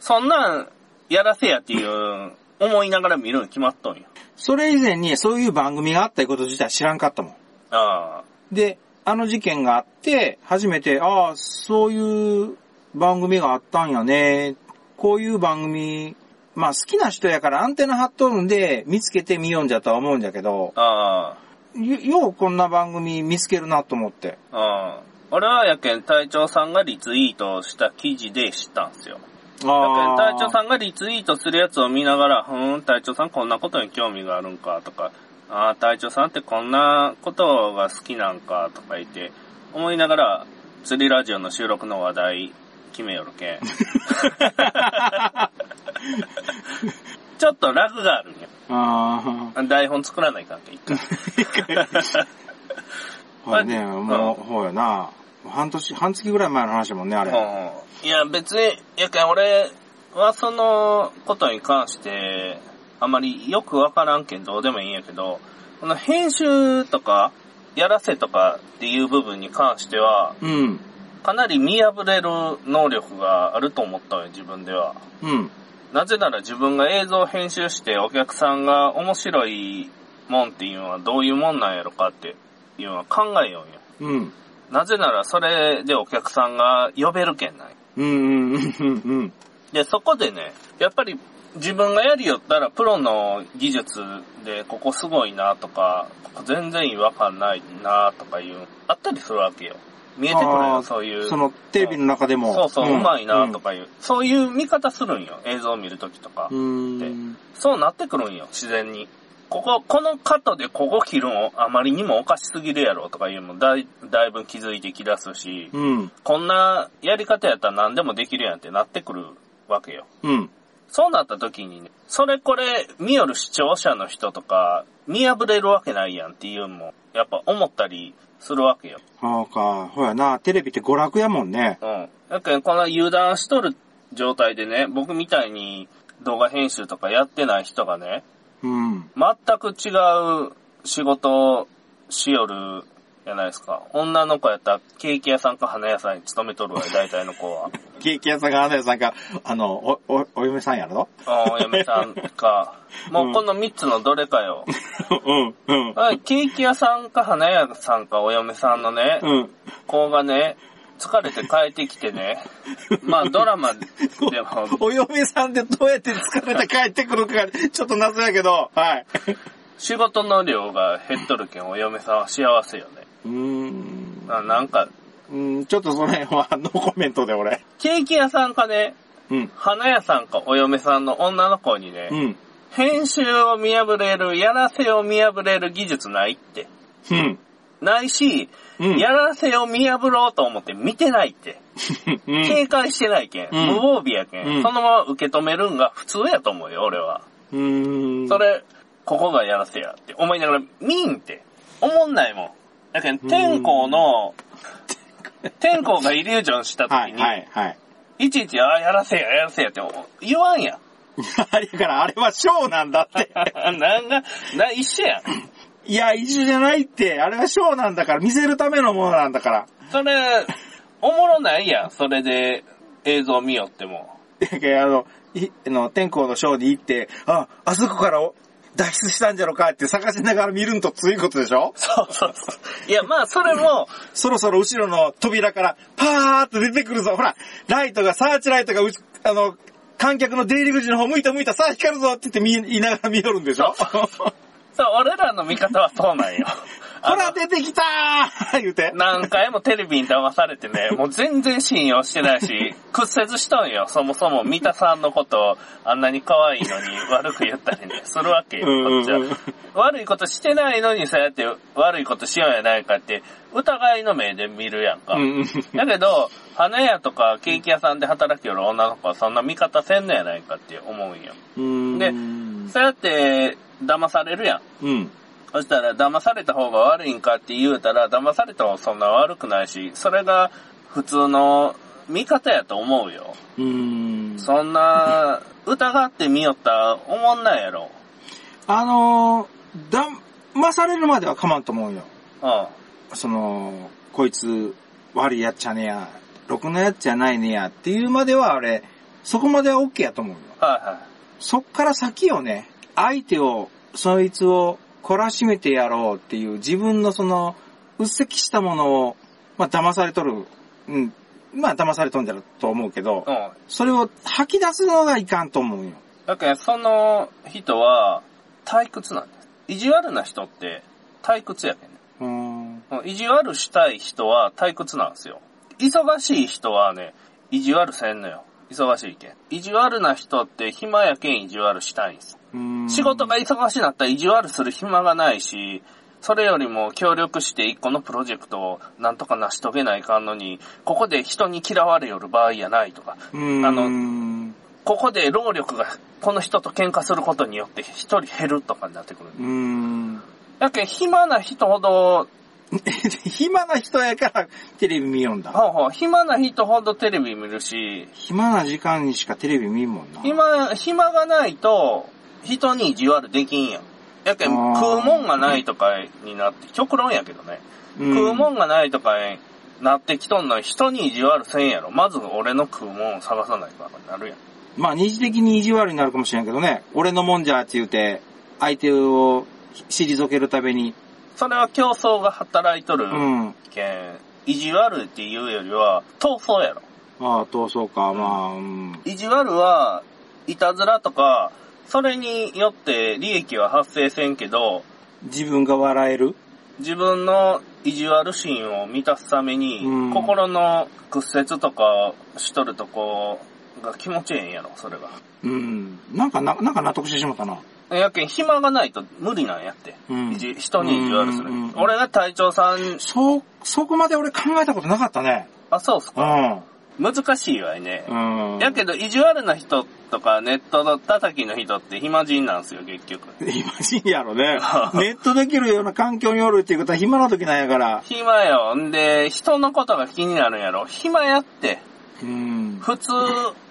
[SPEAKER 1] そんなん、やらせやっていう、思いながら見るに決まっとんよ。
[SPEAKER 2] それ以前にそういう番組があったこと自体知らんかったもん。
[SPEAKER 1] あ
[SPEAKER 2] で、あの事件があって、初めて、ああ、そういう番組があったんやね。こういう番組、まあ好きな人やからアンテナ張っとるんで、見つけてみようんじゃとは思うんじゃけど、
[SPEAKER 1] あ、あ
[SPEAKER 2] よようこんな番組見つけるなと思って。
[SPEAKER 1] あ、ああ。俺はやけん隊長さんがリツイートした記事で知ったんすよ。やけん
[SPEAKER 2] あ
[SPEAKER 1] 隊長さんがリツイートするやつを見ながら、ふーん、隊長さんこんなことに興味があるんかとか、ああ、隊長さんってこんなことが好きなんかとか言って、思いながら、釣りラジオの収録の話題決めよるけん。ちょっとラグがあるんよ。
[SPEAKER 2] あ
[SPEAKER 1] 台本作らないかんけ、一回。
[SPEAKER 2] あ。はいね、もう、ほうやな。半年、半月ぐらい前の話だもんね、あれ。
[SPEAKER 1] うんいや、別に、やけん俺はそのことに関して、あまりよくわからんけんどうでもいいんやけど、この編集とか、やらせとかっていう部分に関しては、
[SPEAKER 2] うん。
[SPEAKER 1] かなり見破れる能力があると思ったのよ、自分では。
[SPEAKER 2] うん。
[SPEAKER 1] なぜなら自分が映像を編集してお客さんが面白いもんっていうのはどういうもんなんやろかっていうのは考えようんよ。
[SPEAKER 2] うん。
[SPEAKER 1] なぜならそれでお客さんが呼べるけんない。
[SPEAKER 2] うんうんうんうん
[SPEAKER 1] で、そこでね、やっぱり自分がやりよったらプロの技術でここすごいなとか、ここ全然違和感ないなとかいう、あったりするわけよ。見えてくる
[SPEAKER 2] あ
[SPEAKER 1] よ、
[SPEAKER 2] ー
[SPEAKER 1] そういう。
[SPEAKER 2] そのテレビの中でも。
[SPEAKER 1] そうそう、うまいなと
[SPEAKER 2] か。
[SPEAKER 1] かいう、そういう見方するんよ、映像を見るときとか。そうなってくるんよ、自然に。ここ、このカットでここ切るのあまりにもおかしすぎるやろとかいうのもだいだいぶ気づいてきだすし、
[SPEAKER 2] うん。
[SPEAKER 1] こんなやり方やったら何でもできるやんってなってくるわけよ。
[SPEAKER 2] うん。
[SPEAKER 1] そうなった時にね、それこれ見よる視聴者の人とか見破れるわけないやんっていうのも、やっぱ思ったりするわけよ。
[SPEAKER 2] そうか。ほやな、テレビって娯楽やもんね。
[SPEAKER 1] うん。だけどこの油断しとる状態でね、僕みたいに動画編集とかやってない人がね、
[SPEAKER 2] うん。
[SPEAKER 1] 全く違う仕事をしよるじゃないですか。女の子やったらケーキ屋さんか花屋さんに勤めとるわよ、大体の子は。
[SPEAKER 2] ケーキ屋さんが、花屋さんが、あの、お、お、お嫁さんやろ
[SPEAKER 1] あお嫁さんか。もうこの3つのどれかよ。
[SPEAKER 2] うん、うん。
[SPEAKER 1] はいケーキ屋さんか花屋さんかお嫁さんのね、
[SPEAKER 2] うん。
[SPEAKER 1] 子がね、疲れて帰ってきてね、まあドラマでも、
[SPEAKER 2] お嫁さんでどうやって疲れて帰ってくるか、ちょっと謎やけど、はい。
[SPEAKER 1] 仕事の量が減っとるけんお嫁さんは幸せよね。
[SPEAKER 2] うーん。
[SPEAKER 1] ななんか、
[SPEAKER 2] うん、ちょっとその辺はノーコメントで俺。
[SPEAKER 1] ケーキ屋さんかね、
[SPEAKER 2] うん。
[SPEAKER 1] 花屋さんかお嫁さんの女の子にね、
[SPEAKER 2] うん。
[SPEAKER 1] 編集を見破れる、やらせを見破れる技術ないって。
[SPEAKER 2] うん。
[SPEAKER 1] ないし、
[SPEAKER 2] うん
[SPEAKER 1] やらせを見破ろうと思って見てないって。
[SPEAKER 2] うん。
[SPEAKER 1] 警戒してないけん。
[SPEAKER 2] うん
[SPEAKER 1] 無防備やけん,、
[SPEAKER 2] うん
[SPEAKER 1] そのまま受け止めるんが普通やと思うよ、俺は。
[SPEAKER 2] うーん。
[SPEAKER 1] それ、ここがやらせやって思いながら、見んって。思んないもん。だけど、天候の、天候がイリュージョンした時
[SPEAKER 2] はい、
[SPEAKER 1] に、
[SPEAKER 2] はい、はい。
[SPEAKER 1] いちいち、ああ、やらせや、やらせやって言わんやん。
[SPEAKER 2] あれやから、あれはショーなんだって。
[SPEAKER 1] なんが、な、一緒やん。
[SPEAKER 2] いや、一緒じゃないって。あれはショーなんだから、見せるためのものなんだから。
[SPEAKER 1] それ、おもろないやん。それで映像見よっても。
[SPEAKER 2] だけどあの、いあの、天候のショーに行って、あ、あそこからお脱出したんじゃろかって探しながら見るんとついことでしょ？
[SPEAKER 1] そうそうそう。いや、まあ、それも、
[SPEAKER 2] そろそろ後ろの扉からパーっと出てくるぞ。ほら、ライトが、サーチライトがうち、あの、観客の出入り口の方向いた向いた、さあ光るぞって言って見、言いながら見よるんでしょ？
[SPEAKER 1] そう、俺らの見方はそうなんよ。あ
[SPEAKER 2] ほ
[SPEAKER 1] の
[SPEAKER 2] ら出てきたー 言うて。
[SPEAKER 1] 何回もテレビに騙されてね、もう全然信用してないし、屈折しとんよ。そもそも三田さんのことをあんなに可愛いのに悪く言ったりね、するわけよ、こっちは。悪いことしてないのにそうやって悪いことしようやないかって、疑いの目で見るやんか。だけど、花屋とかケーキ屋さんで働きよる女の子はそんな見方せんのやないかって思うんよ。
[SPEAKER 2] うん
[SPEAKER 1] でそうやって騙されるやん。
[SPEAKER 2] うん。
[SPEAKER 1] そしたら騙された方が悪いんかって言うたら、騙された方がそんな悪くないし、それが普通の見方やと思うよ。
[SPEAKER 2] うん。
[SPEAKER 1] そんな、疑ってみよったら思んないやろ。
[SPEAKER 2] あのー、騙されるまでは構わんと思うよ。
[SPEAKER 1] うん。
[SPEAKER 2] その、こいつ悪いやっちゃねや、ろくなやっちゃないねやっていうまではあれ、そこまでは OK やと思うよ。
[SPEAKER 1] はいはい。
[SPEAKER 2] そっから先をね、相手を、そいつを懲らしめてやろうっていう自分のその、うっせきしたものを、まあ騙されとる。うん。まあ騙されとんだろうと思うけど、
[SPEAKER 1] うん。
[SPEAKER 2] それを吐き出すのがいかんと思うよ。
[SPEAKER 1] だけど、その人は退屈なんです。意地悪な人って退屈やけんね。
[SPEAKER 2] うーん。
[SPEAKER 1] 意地悪したい人は退屈なんですよ。忙しい人はね、意地悪せんのよ。忙しいけん。意地悪な人って暇やけん意地悪したいんです。仕事が忙しなったら意地悪する暇がないし、それよりも協力して一個のプロジェクトをなんとか成し遂げないかんのに、ここで人に嫌われよる場合やないとか。あのここで労力がこの人と喧嘩することによって一人減るとかになってくる。
[SPEAKER 2] うーん。
[SPEAKER 1] やけん暇な人ほど
[SPEAKER 2] 暇な人やからテレビ見よんだ。
[SPEAKER 1] ほうほう、暇な人ほどテレビ見るし、
[SPEAKER 2] 暇な時間にしかテレビ見んもんな。
[SPEAKER 1] 暇、暇がないと、人に意地悪できんやん。やけん、食うもんがないとかになって、極論やけどね。
[SPEAKER 2] うん
[SPEAKER 1] 食うもんがないとかになってきとんのは人に意地悪せんやろ。まず俺の食うもんを探さないとなるやん。
[SPEAKER 2] まあ二次的に意地悪になるかもしれんけどね。俺のもんじゃって言うて、相手を退けるために。
[SPEAKER 1] それは競争が働いとる
[SPEAKER 2] うん。
[SPEAKER 1] けん、意地悪っていうよりは、闘争やろ。
[SPEAKER 2] ああ、闘争か、まあ、うん。
[SPEAKER 1] 意地悪は、いたずらとか、それによって利益は発生せんけど、
[SPEAKER 2] 自分が笑える？
[SPEAKER 1] 自分の意地悪心を満たすために、
[SPEAKER 2] うん
[SPEAKER 1] 心の屈折とかしとるとこが気持ちええんやろ、それが。
[SPEAKER 2] うん。なんかな、なんか納得してしまったな。
[SPEAKER 1] やけん、暇がないと無理なんやって。
[SPEAKER 2] うん
[SPEAKER 1] 人に意地悪する。俺が隊長さん、
[SPEAKER 2] そう、そこまで俺考えたことなかったね。
[SPEAKER 1] あ、そうっす
[SPEAKER 2] う
[SPEAKER 1] か。
[SPEAKER 2] ん。
[SPEAKER 1] 難しいわいね。
[SPEAKER 2] うん。
[SPEAKER 1] やけど、意地悪な人とか、ネットの叩きの人って暇人なんすよ、結局。
[SPEAKER 2] 暇人やろね。ネットできるような環境におるっていうことは暇な時なんやから。
[SPEAKER 1] 暇よ。んで、人のことが気になるんやろ。暇やって。
[SPEAKER 2] うん。
[SPEAKER 1] 普通、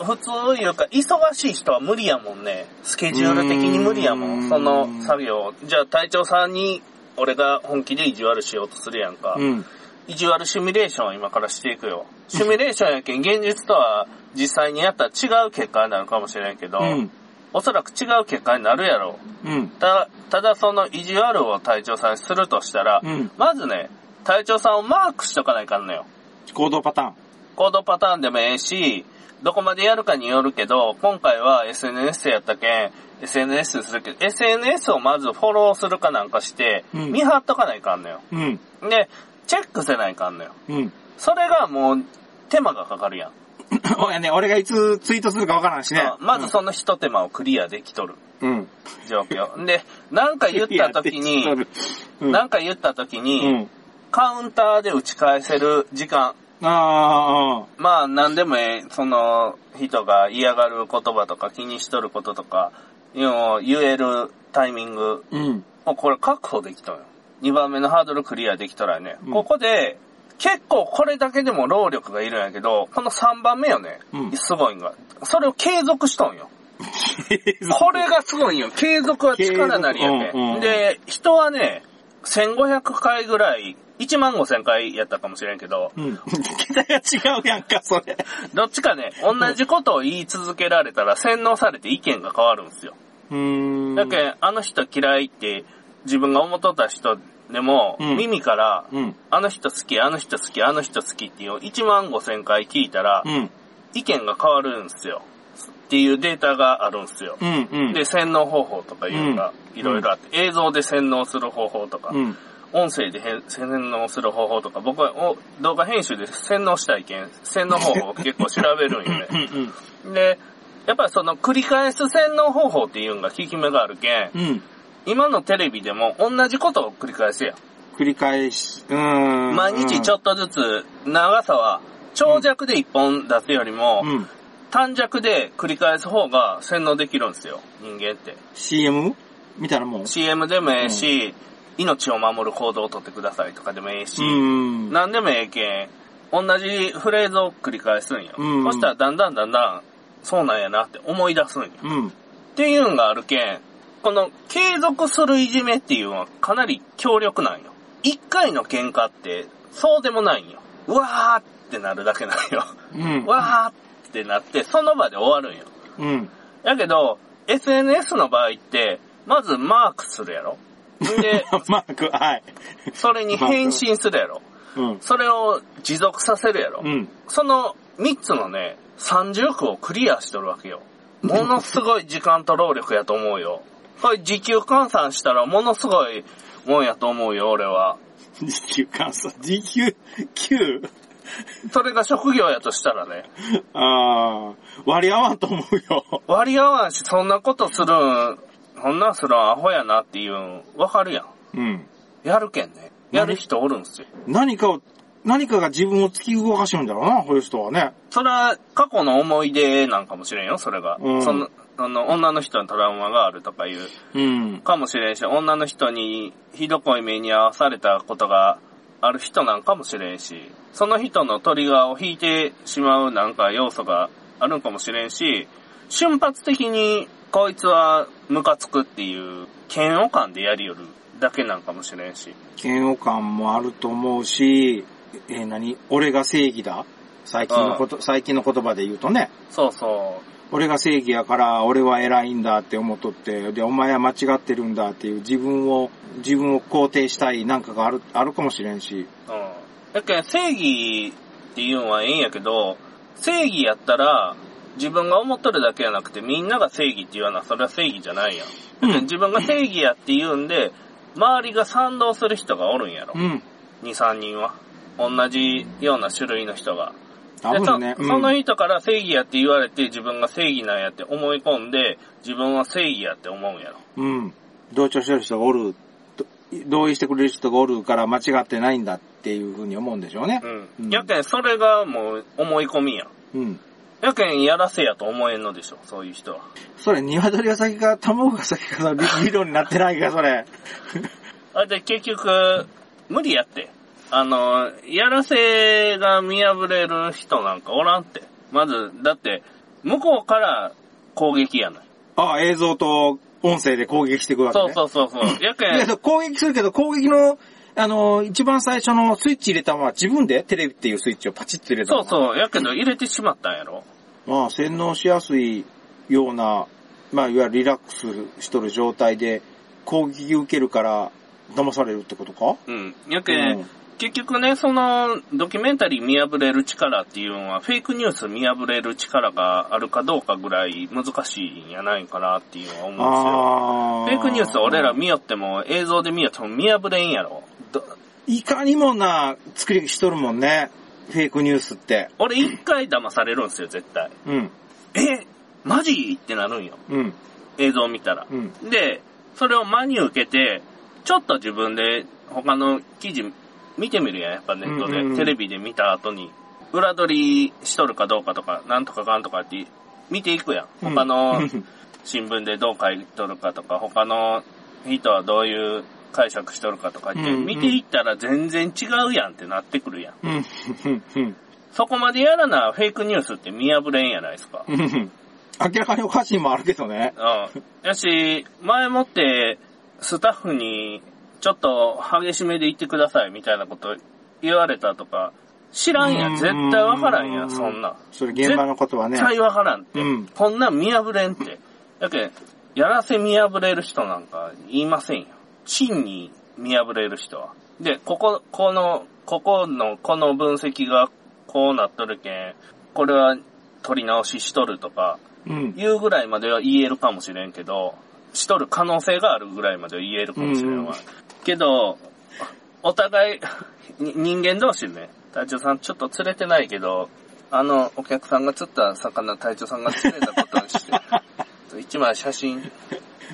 [SPEAKER 1] 普通いうか、忙しい人は無理やもんね。スケジュール的に無理やも。
[SPEAKER 2] うんん
[SPEAKER 1] その作業。じゃあ、隊長さんに、俺が本気で意地悪しようとするやんか。
[SPEAKER 2] うん。
[SPEAKER 1] 意地悪シミュレーションを今からしていくよ。シミュレーションやけん、現実とは実際にやったら違う結果になるかもしれんけど、
[SPEAKER 2] うん。
[SPEAKER 1] おそらく違う結果になるやろう。
[SPEAKER 2] うん。
[SPEAKER 1] たただその意地悪を隊長さんにするとしたら、
[SPEAKER 2] うん
[SPEAKER 1] まずね、隊長さんをマークしとかないかんのよ。
[SPEAKER 2] 行動パターン。
[SPEAKER 1] 行動パターンでもええし、どこまでやるかによるけど、今回は SNS やったけん、SNS するけど、SNS をまずフォローするかなんかして、
[SPEAKER 2] うん
[SPEAKER 1] 見張っとかないかんのよ。
[SPEAKER 2] うん。
[SPEAKER 1] で、チェックせないかんのよ。
[SPEAKER 2] うん。
[SPEAKER 1] それがもう、手間がかかるやん。
[SPEAKER 2] おやね、俺がいつツイートするかわからんしね
[SPEAKER 1] あ。まずその一手間をクリアできとる
[SPEAKER 2] うん。
[SPEAKER 1] 状況。で、なんか言った時に、
[SPEAKER 2] うん。
[SPEAKER 1] なんか言った時
[SPEAKER 2] う
[SPEAKER 1] に、
[SPEAKER 2] ん。
[SPEAKER 1] カウンターで打ち返せる時間。
[SPEAKER 2] ああ、
[SPEAKER 1] まあ、なんでもええ、その、人が嫌がる言葉とか気にしとることとか、言えるタイミング
[SPEAKER 2] うん。
[SPEAKER 1] をこれ確保できたのよ。2番目のハードルクリアできたらね、
[SPEAKER 2] うん
[SPEAKER 1] ここで、結構これだけでも労力がいるんやけど、この3番目よね、
[SPEAKER 2] うん
[SPEAKER 1] すごいんが。それを継続しとんよ。これがすごいんよ。継続は力なりやね、
[SPEAKER 2] うんうん
[SPEAKER 1] で、人はね、1500回ぐらい、1万5000回やったかもしれんけど、
[SPEAKER 2] うん。桁が違うやんか、それ。
[SPEAKER 1] どっちかね、同じことを言い続けられたら洗脳されて意見が変わるんですよ。
[SPEAKER 2] うーん。
[SPEAKER 1] だけん、あの人嫌いって自分が思っとった人でも、
[SPEAKER 2] うん
[SPEAKER 1] 耳から、
[SPEAKER 2] うん。
[SPEAKER 1] あの人好き、あの人好き、あの人好きっていう1万5千回聞いたら、
[SPEAKER 2] うん。
[SPEAKER 1] 意見が変わるんですよ。っていうデータがあるんですよ。
[SPEAKER 2] うん。うん。
[SPEAKER 1] で、洗脳方法とかいうのが
[SPEAKER 2] うん
[SPEAKER 1] いろいろあって、映像で洗脳する方法とか、
[SPEAKER 2] うん。
[SPEAKER 1] 音声で洗脳する方法とか、僕はお動画編集で洗脳したいけん、洗脳方法を結構調べるんよね。
[SPEAKER 2] うん。うん。
[SPEAKER 1] で、やっぱりその繰り返す洗脳方法っていうのが効き目があるけん、
[SPEAKER 2] うん。
[SPEAKER 1] 今のテレビでも同じことを繰り返すやん。
[SPEAKER 2] 繰り返し、うーん。
[SPEAKER 1] 毎日ちょっとずつ、長さは、長尺で一本出すよりも、
[SPEAKER 2] うん。
[SPEAKER 1] 短尺で繰り返す方が洗脳できるんですよ、人間って。
[SPEAKER 2] CM? みたいなもん
[SPEAKER 1] ？CM でもええし、命を守る行動をとってくださいとかでもええし、
[SPEAKER 2] うん。
[SPEAKER 1] 何でもええけん、同じフレーズを繰り返すんよ。
[SPEAKER 2] うん
[SPEAKER 1] そしたらだんだんだんだん、そうなんやなって思い出すんよ。
[SPEAKER 2] うん。
[SPEAKER 1] っていうのがあるけん、この継続するいじめっていうのはかなり強力なんよ。一回の喧嘩ってそうでもないんよ。うわーってなるだけなんよ。
[SPEAKER 2] うん。
[SPEAKER 1] わーってなってその場で終わるんよ。
[SPEAKER 2] うん。
[SPEAKER 1] やけど、SNS の場合って、まずマークするやろ。で、
[SPEAKER 2] マーク、はい。
[SPEAKER 1] それに返信するやろ。
[SPEAKER 2] うん。
[SPEAKER 1] それを持続させるやろ。
[SPEAKER 2] うん。
[SPEAKER 1] その3つのね、30億をクリアしとるわけよ。ものすごい時間と労力やと思うよ。これ時給換算したらものすごいもんやと思うよ、俺は。
[SPEAKER 2] 時給換算。時給、9?
[SPEAKER 1] それが職業やとしたらね。
[SPEAKER 2] ああ、割り合わんと思うよ。
[SPEAKER 1] 割り合わんし、そんなことするん、そんなんするんアホやなっていうん、わかるやん。
[SPEAKER 2] うん。
[SPEAKER 1] やるけんね。やる人おるんすよ。
[SPEAKER 2] 何かを、何かが自分を突き動かしるんだろうな、こういう人はね。
[SPEAKER 1] それは過去の思い出なんかもしれんよ、それが。
[SPEAKER 2] うん
[SPEAKER 1] その、あの、女の人のトラウマがあるとかいう、
[SPEAKER 2] うん。
[SPEAKER 1] かもしれんし、女の人にひどこい目に遭わされたことがある人なんかもしれんし、その人のトリガーを引いてしまうなんか要素があるんかもしれんし、瞬発的にこいつはムカつくっていう嫌悪感でやりよるだけなんかもしれんし。
[SPEAKER 2] 嫌悪感もあると思うし、えー何？俺が正義だ最近のこと、最近の言葉で言うとね。
[SPEAKER 1] そうそ
[SPEAKER 2] 俺が正義やから、俺は偉いんだって思っとって、で、お前は間違ってるんだっていう自分を、自分を肯定したいなんかがある、あるかもしれんし。
[SPEAKER 1] う。うん。だけど正義っていうのはええんやけど、正義やったら、自分が思っとるだけじゃなくて、みんなが正義って言わな、それは正義じゃないやん。自分が正義やって言うんで、周りが賛同する人がおるんやろ。
[SPEAKER 2] うん。
[SPEAKER 1] 2、3人は。同じような種類の人が。で
[SPEAKER 2] 多分ね。うん
[SPEAKER 1] そその人から正義やって言われて自分が正義なんやって思い込んで、自分は正義やって思うんやろ。
[SPEAKER 2] うん。同調してる人がおる、と同意してくれる人がおるから間違ってないんだっていうふうに思うんでしょうね。
[SPEAKER 1] う。
[SPEAKER 2] うんん
[SPEAKER 1] やけん、それがもう思い込みやん。
[SPEAKER 2] うん。
[SPEAKER 1] やけん、やらせやと思えんのでしょ、そういう人は。
[SPEAKER 2] それ、鶏が先か、卵が先かの理 理論になってないか、それ。
[SPEAKER 1] あれで結局、無理やって。あの、やらせが見破れる人なんかおらんって。まず、だって、向こうから攻撃やない。
[SPEAKER 2] ああ、映像と音声で攻撃していくわけね。
[SPEAKER 1] そうそうそうそう。やけ
[SPEAKER 2] いや
[SPEAKER 1] ん、
[SPEAKER 2] 攻撃するけど、攻撃の、あの、一番最初のスイッチ入れたのは自分でテレビっていうスイッチをパチッと入れたの
[SPEAKER 1] そうそう。やけど入れてしまったんやろ。
[SPEAKER 2] まあ、洗脳しやすいような、まあ、いわゆるリラックスしとる状態で攻撃受けるから騙されるってことか？
[SPEAKER 1] うん。やけん、
[SPEAKER 2] うん
[SPEAKER 1] 結局ね、その、ドキュメンタリー見破れる力っていうのは、フェイクニュース見破れる力があるかどうかぐらい難しいんやないかなっていうのは思うんですよ。
[SPEAKER 2] あ
[SPEAKER 1] フェイクニュース俺ら見よっても、映像で見よっても見破れんやろ。ど
[SPEAKER 2] いかにもな作りしとるもんね。フェイクニュースって。
[SPEAKER 1] 俺一回騙されるんですよ、絶対。
[SPEAKER 2] うん。
[SPEAKER 1] えマジってなるんよ。
[SPEAKER 2] うん。
[SPEAKER 1] 映像見たら。
[SPEAKER 2] うん。
[SPEAKER 1] で、それを真に受けて、ちょっと自分で他の記事見てみるやん、やっぱネットで。
[SPEAKER 2] うんうんうん
[SPEAKER 1] テレビで見た後に。裏取りしとるかどうかとか、なんとかかんとかって見ていくやん。他の 新聞でどう書いとるかとか、他の人はどういう解釈しとるかとかって、見ていったら全然違うやんってなってくるやん。
[SPEAKER 2] うん。うん。うん。
[SPEAKER 1] そこまでやらなフェイクニュースって見破れんやないですか。
[SPEAKER 2] うん。明らかにおかしいもあるけどね。
[SPEAKER 1] うん。やし、前もって、スタッフに、ちょっと激しめで言ってくださいみたいなこと言われたとか、知らんやん。絶対わからんやん、そんなん。
[SPEAKER 2] それ現場のことはね。
[SPEAKER 1] 絶対わからんって。
[SPEAKER 2] うん
[SPEAKER 1] こんなん見破れんって。やけん、やらせ見破れる人なんか言いませんよ。真に見破れる人は。で、ここ、この、ここの、この分析がこうなっとるけん、これは取り直ししとるとか、
[SPEAKER 2] うん。
[SPEAKER 1] 言うぐらいまでは言えるかもしれんけど、しとる可能性があるぐらいまでは言えるかもしれんわ。
[SPEAKER 2] うん
[SPEAKER 1] けど、お互い、に人間同士でね、隊長さんちょっと釣れてないけど、あの、お客さんが釣った魚、隊長さんが釣れたことにして、一枚写真、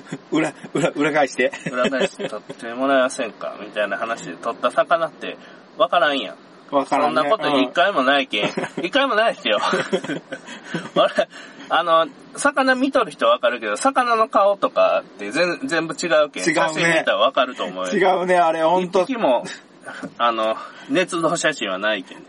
[SPEAKER 2] 裏、裏、裏返して。
[SPEAKER 1] 裏返して撮ってもらえませんかみたいな話で撮った魚って、わからんやん。
[SPEAKER 2] わからんね。
[SPEAKER 1] そんなこと一回もないけん。一回もないですよ。俺、あの、魚見とる人わかるけど、魚の顔とかって全全部違うけん。
[SPEAKER 2] 違うね
[SPEAKER 1] 写真見たらわかると思うよ。
[SPEAKER 2] うん違うね、あれ、ほんと
[SPEAKER 1] 一。匹も、あの、熱動写真はないけん。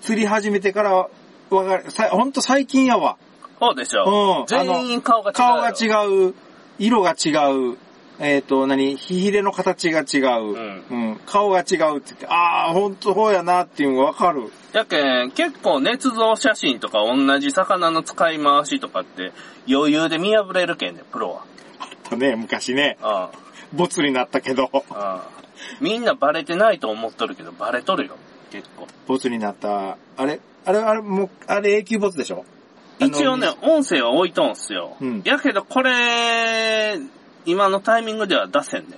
[SPEAKER 2] 釣り始めてから、わかる。さほんと最近やわ。
[SPEAKER 1] そうでし
[SPEAKER 2] うん
[SPEAKER 1] ょ。全員顔が違う。
[SPEAKER 2] 顔が違う、色が違う、えっ、と、何、ひひれの形が違う、うん、顔が違うって言って、ああ、ほんとそうやなっていうのがわかる。
[SPEAKER 1] やけん、結構捏造写真とか同じ魚の使い回しとかって余裕で見破れるけんね、プロは。
[SPEAKER 2] あったね、昔ね、
[SPEAKER 1] あ
[SPEAKER 2] ボツになったけど、
[SPEAKER 1] あああ。みんなバレてないと思っとるけど、バレとるよ。結構。
[SPEAKER 2] ボツになった、あれ、あれ、あれ、もう、あれ永久ボツでしょ？
[SPEAKER 1] 一応ね、音声は置いとんすよ。
[SPEAKER 2] うん
[SPEAKER 1] やけどこれ、今のタイミングでは出せんね。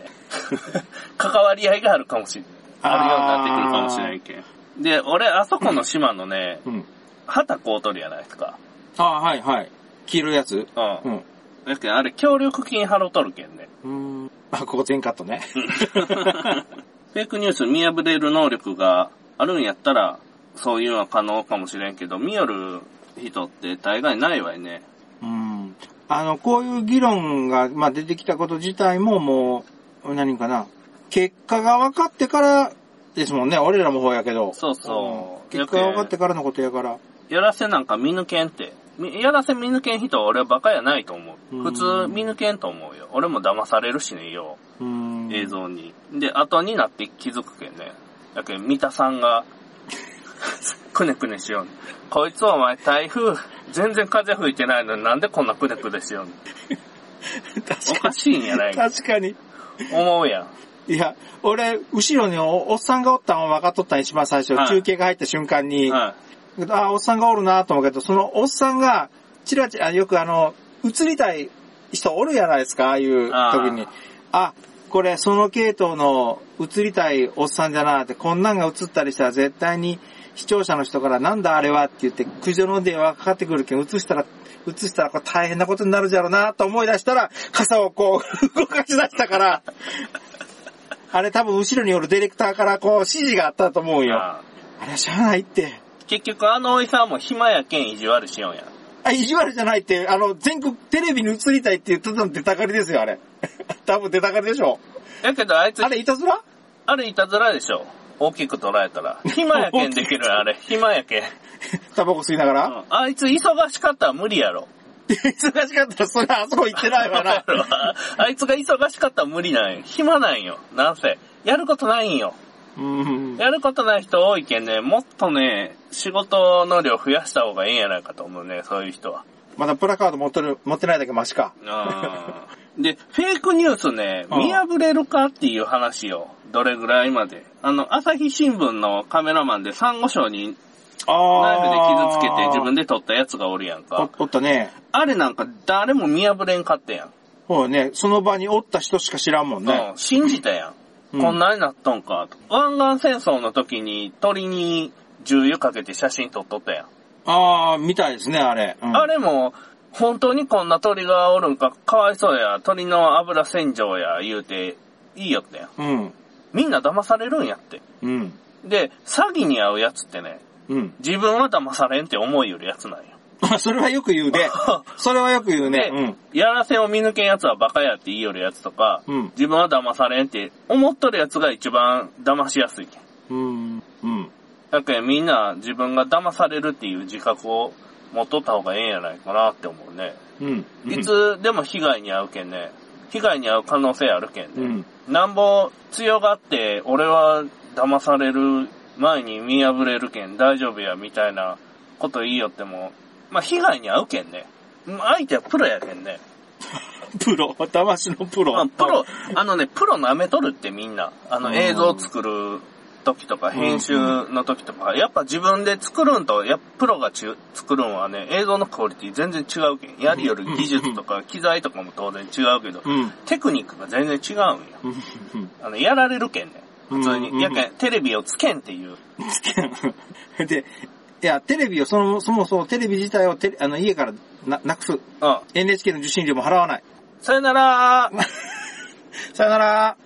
[SPEAKER 1] 関わり合いがあるかもしれん。あるようになってくるかもしれんけん。で、俺、あそこの島のね、
[SPEAKER 2] うん。
[SPEAKER 1] 旗こうとるやないですか。
[SPEAKER 2] ああ、はい、はい。黄色いやつ？
[SPEAKER 1] う。
[SPEAKER 2] うんん。
[SPEAKER 1] やけん、あれ、協力金払うとるけんね。
[SPEAKER 2] うん。あ、ここ全カットね。
[SPEAKER 1] フェイクニュース見破れる能力があるんやったら、そういうのは可能かもしれんけど、見よる人って大概ないわいね。
[SPEAKER 2] うん。あの、こういう議論が、まあ、出てきたこと自体ももう、何かな。結果が分かってからですもんね。俺らもそうやけど。
[SPEAKER 1] そうそうん
[SPEAKER 2] 結果が分かってからのことやから。
[SPEAKER 1] やらせなんか見抜けんって。みやらせ見抜けん人は俺はバカやないと思う。
[SPEAKER 2] うん
[SPEAKER 1] 普通見抜けんと思うよ。俺も騙されるしね、よ。映像に。で、後になって気づくけんね。だけど、三田さんが、くねくねしよう。こいつお前台風、全然風吹いてないのになんでこんなくねくねしよう。おかしいんやないか。
[SPEAKER 2] 確かに。
[SPEAKER 1] 思うやん。
[SPEAKER 2] いや、俺、後ろにおおっさんがおったんは分かっとったん一番最初、
[SPEAKER 1] はい
[SPEAKER 2] 中継が入った瞬間に、
[SPEAKER 1] は
[SPEAKER 2] あ、おっさんがおるなと思うけど、そのおっさんが、チラチラ、よくあの、映りたい人おるやないですか、ああいう時に。あこれ、その系統の映りたいおっさんじゃなって、こんなんが映ったりしたら絶対に視聴者の人からなんだあれはって言って、苦情の電話がかかってくるけん、映したら、映したらこれ大変なことになるじゃろうなと思い出したら、傘をこう、動かし出したから、あれ多分後ろにおるディレクターからこう指示があったと思う
[SPEAKER 1] い。
[SPEAKER 2] よ。
[SPEAKER 1] あ
[SPEAKER 2] あれはしゃあないって。
[SPEAKER 1] 結局あのおいさんも暇やけん意地悪しよんや。
[SPEAKER 2] あ、意地悪じゃないって、あの、全国テレビに映りたいって言ってたの出たがりですよ、あれ。多分出たがりでしょ。
[SPEAKER 1] やけどあいつ、
[SPEAKER 2] あれ、いたずら？
[SPEAKER 1] あれいたずらでしょ。大きく捉えたら。暇やけんできるあれ。暇やけん。
[SPEAKER 2] タバコ吸いながら、
[SPEAKER 1] うんあいつ忙しかったら無理やろ。
[SPEAKER 2] 忙しかったら、それあそこ行ってないわな。
[SPEAKER 1] あいつが忙しかったら無理なんよ。暇なんよ。なんせ。やることないんよ。
[SPEAKER 2] うん。
[SPEAKER 1] やることない人多いけんね、もっとね、仕事の量増やした方がいいんやないかと思うね、そういう人は。
[SPEAKER 2] まだプラカード持ってる、持ってないだけマシか。
[SPEAKER 1] うんで、フェイクニュースね、
[SPEAKER 2] うん
[SPEAKER 1] 見破れるかっていう話を、どれぐらいまで。あの、朝日新聞のカメラマンでサンゴ礁に
[SPEAKER 2] あ
[SPEAKER 1] ナイフで傷つけて自分
[SPEAKER 2] で。
[SPEAKER 1] で撮ったやつがおるやんか。
[SPEAKER 2] おおったね。
[SPEAKER 1] あれなんか誰も見破れんかったやん。
[SPEAKER 2] そうね、その場におった人しか知らんもんね
[SPEAKER 1] う。ん、信じたやん。
[SPEAKER 2] うん
[SPEAKER 1] こんなになっとんかと。湾岸戦争の時に鳥に重油かけて写真撮っとったやん。
[SPEAKER 2] ああ、みたいですね、あれ。うん
[SPEAKER 1] あれも、本当にこんな鳥がおるんか、かわいそうや、鳥の油洗浄や、言うて、いいよってやん。
[SPEAKER 2] うん。
[SPEAKER 1] みんな騙されるんやって。
[SPEAKER 2] うん。
[SPEAKER 1] で、詐欺に遭うやつってね、
[SPEAKER 2] うん。
[SPEAKER 1] 自分は騙されんって思いよるやつなんよ。
[SPEAKER 2] あ、それはよく言うね。それはよく言うね。
[SPEAKER 1] で、やらせを見抜けんやつはバカやって言いよるやつとか、
[SPEAKER 2] うん。
[SPEAKER 1] 自分は騙されんって思っとるやつが一番騙しやすいけん。
[SPEAKER 2] うん。うん。
[SPEAKER 1] だけどみんな自分が騙されるっていう自覚を持っとった方がええんやないかなって思うね。
[SPEAKER 2] うん。
[SPEAKER 1] いつでも被害に遭うけんね。被害に遭う可能性あるけんね。
[SPEAKER 2] うん。
[SPEAKER 1] なんぼ強がって、俺は騙される前に見破れるけん大丈夫やみたいなこと言いよっても、まあ被害に遭うけんね。相手はプロやけんね。
[SPEAKER 2] プロ、騙しのプロ。
[SPEAKER 1] まあ、プロ、あのね、プロ舐めとるってみんな。あの
[SPEAKER 2] うん
[SPEAKER 1] 映像作る時とか、編集の時とか、やっぱ自分で作るんと、やっぱプロがち作るんはね、映像のクオリティ全然違うけん。やりよる技術とか、機材とかも当然違うけど、
[SPEAKER 2] うん。
[SPEAKER 1] テクニックが全然違うんよ。
[SPEAKER 2] うん。
[SPEAKER 1] あの、やられるけんね。普通
[SPEAKER 2] うん
[SPEAKER 1] に。やけん、テレビをつけんっていう。
[SPEAKER 2] で、いや、テレビを、その、そもそもテレビ自体をテレあの、家からな、なくす。
[SPEAKER 1] うん。
[SPEAKER 2] NHK の受信料も払わない。
[SPEAKER 1] さよなら
[SPEAKER 2] さよなら。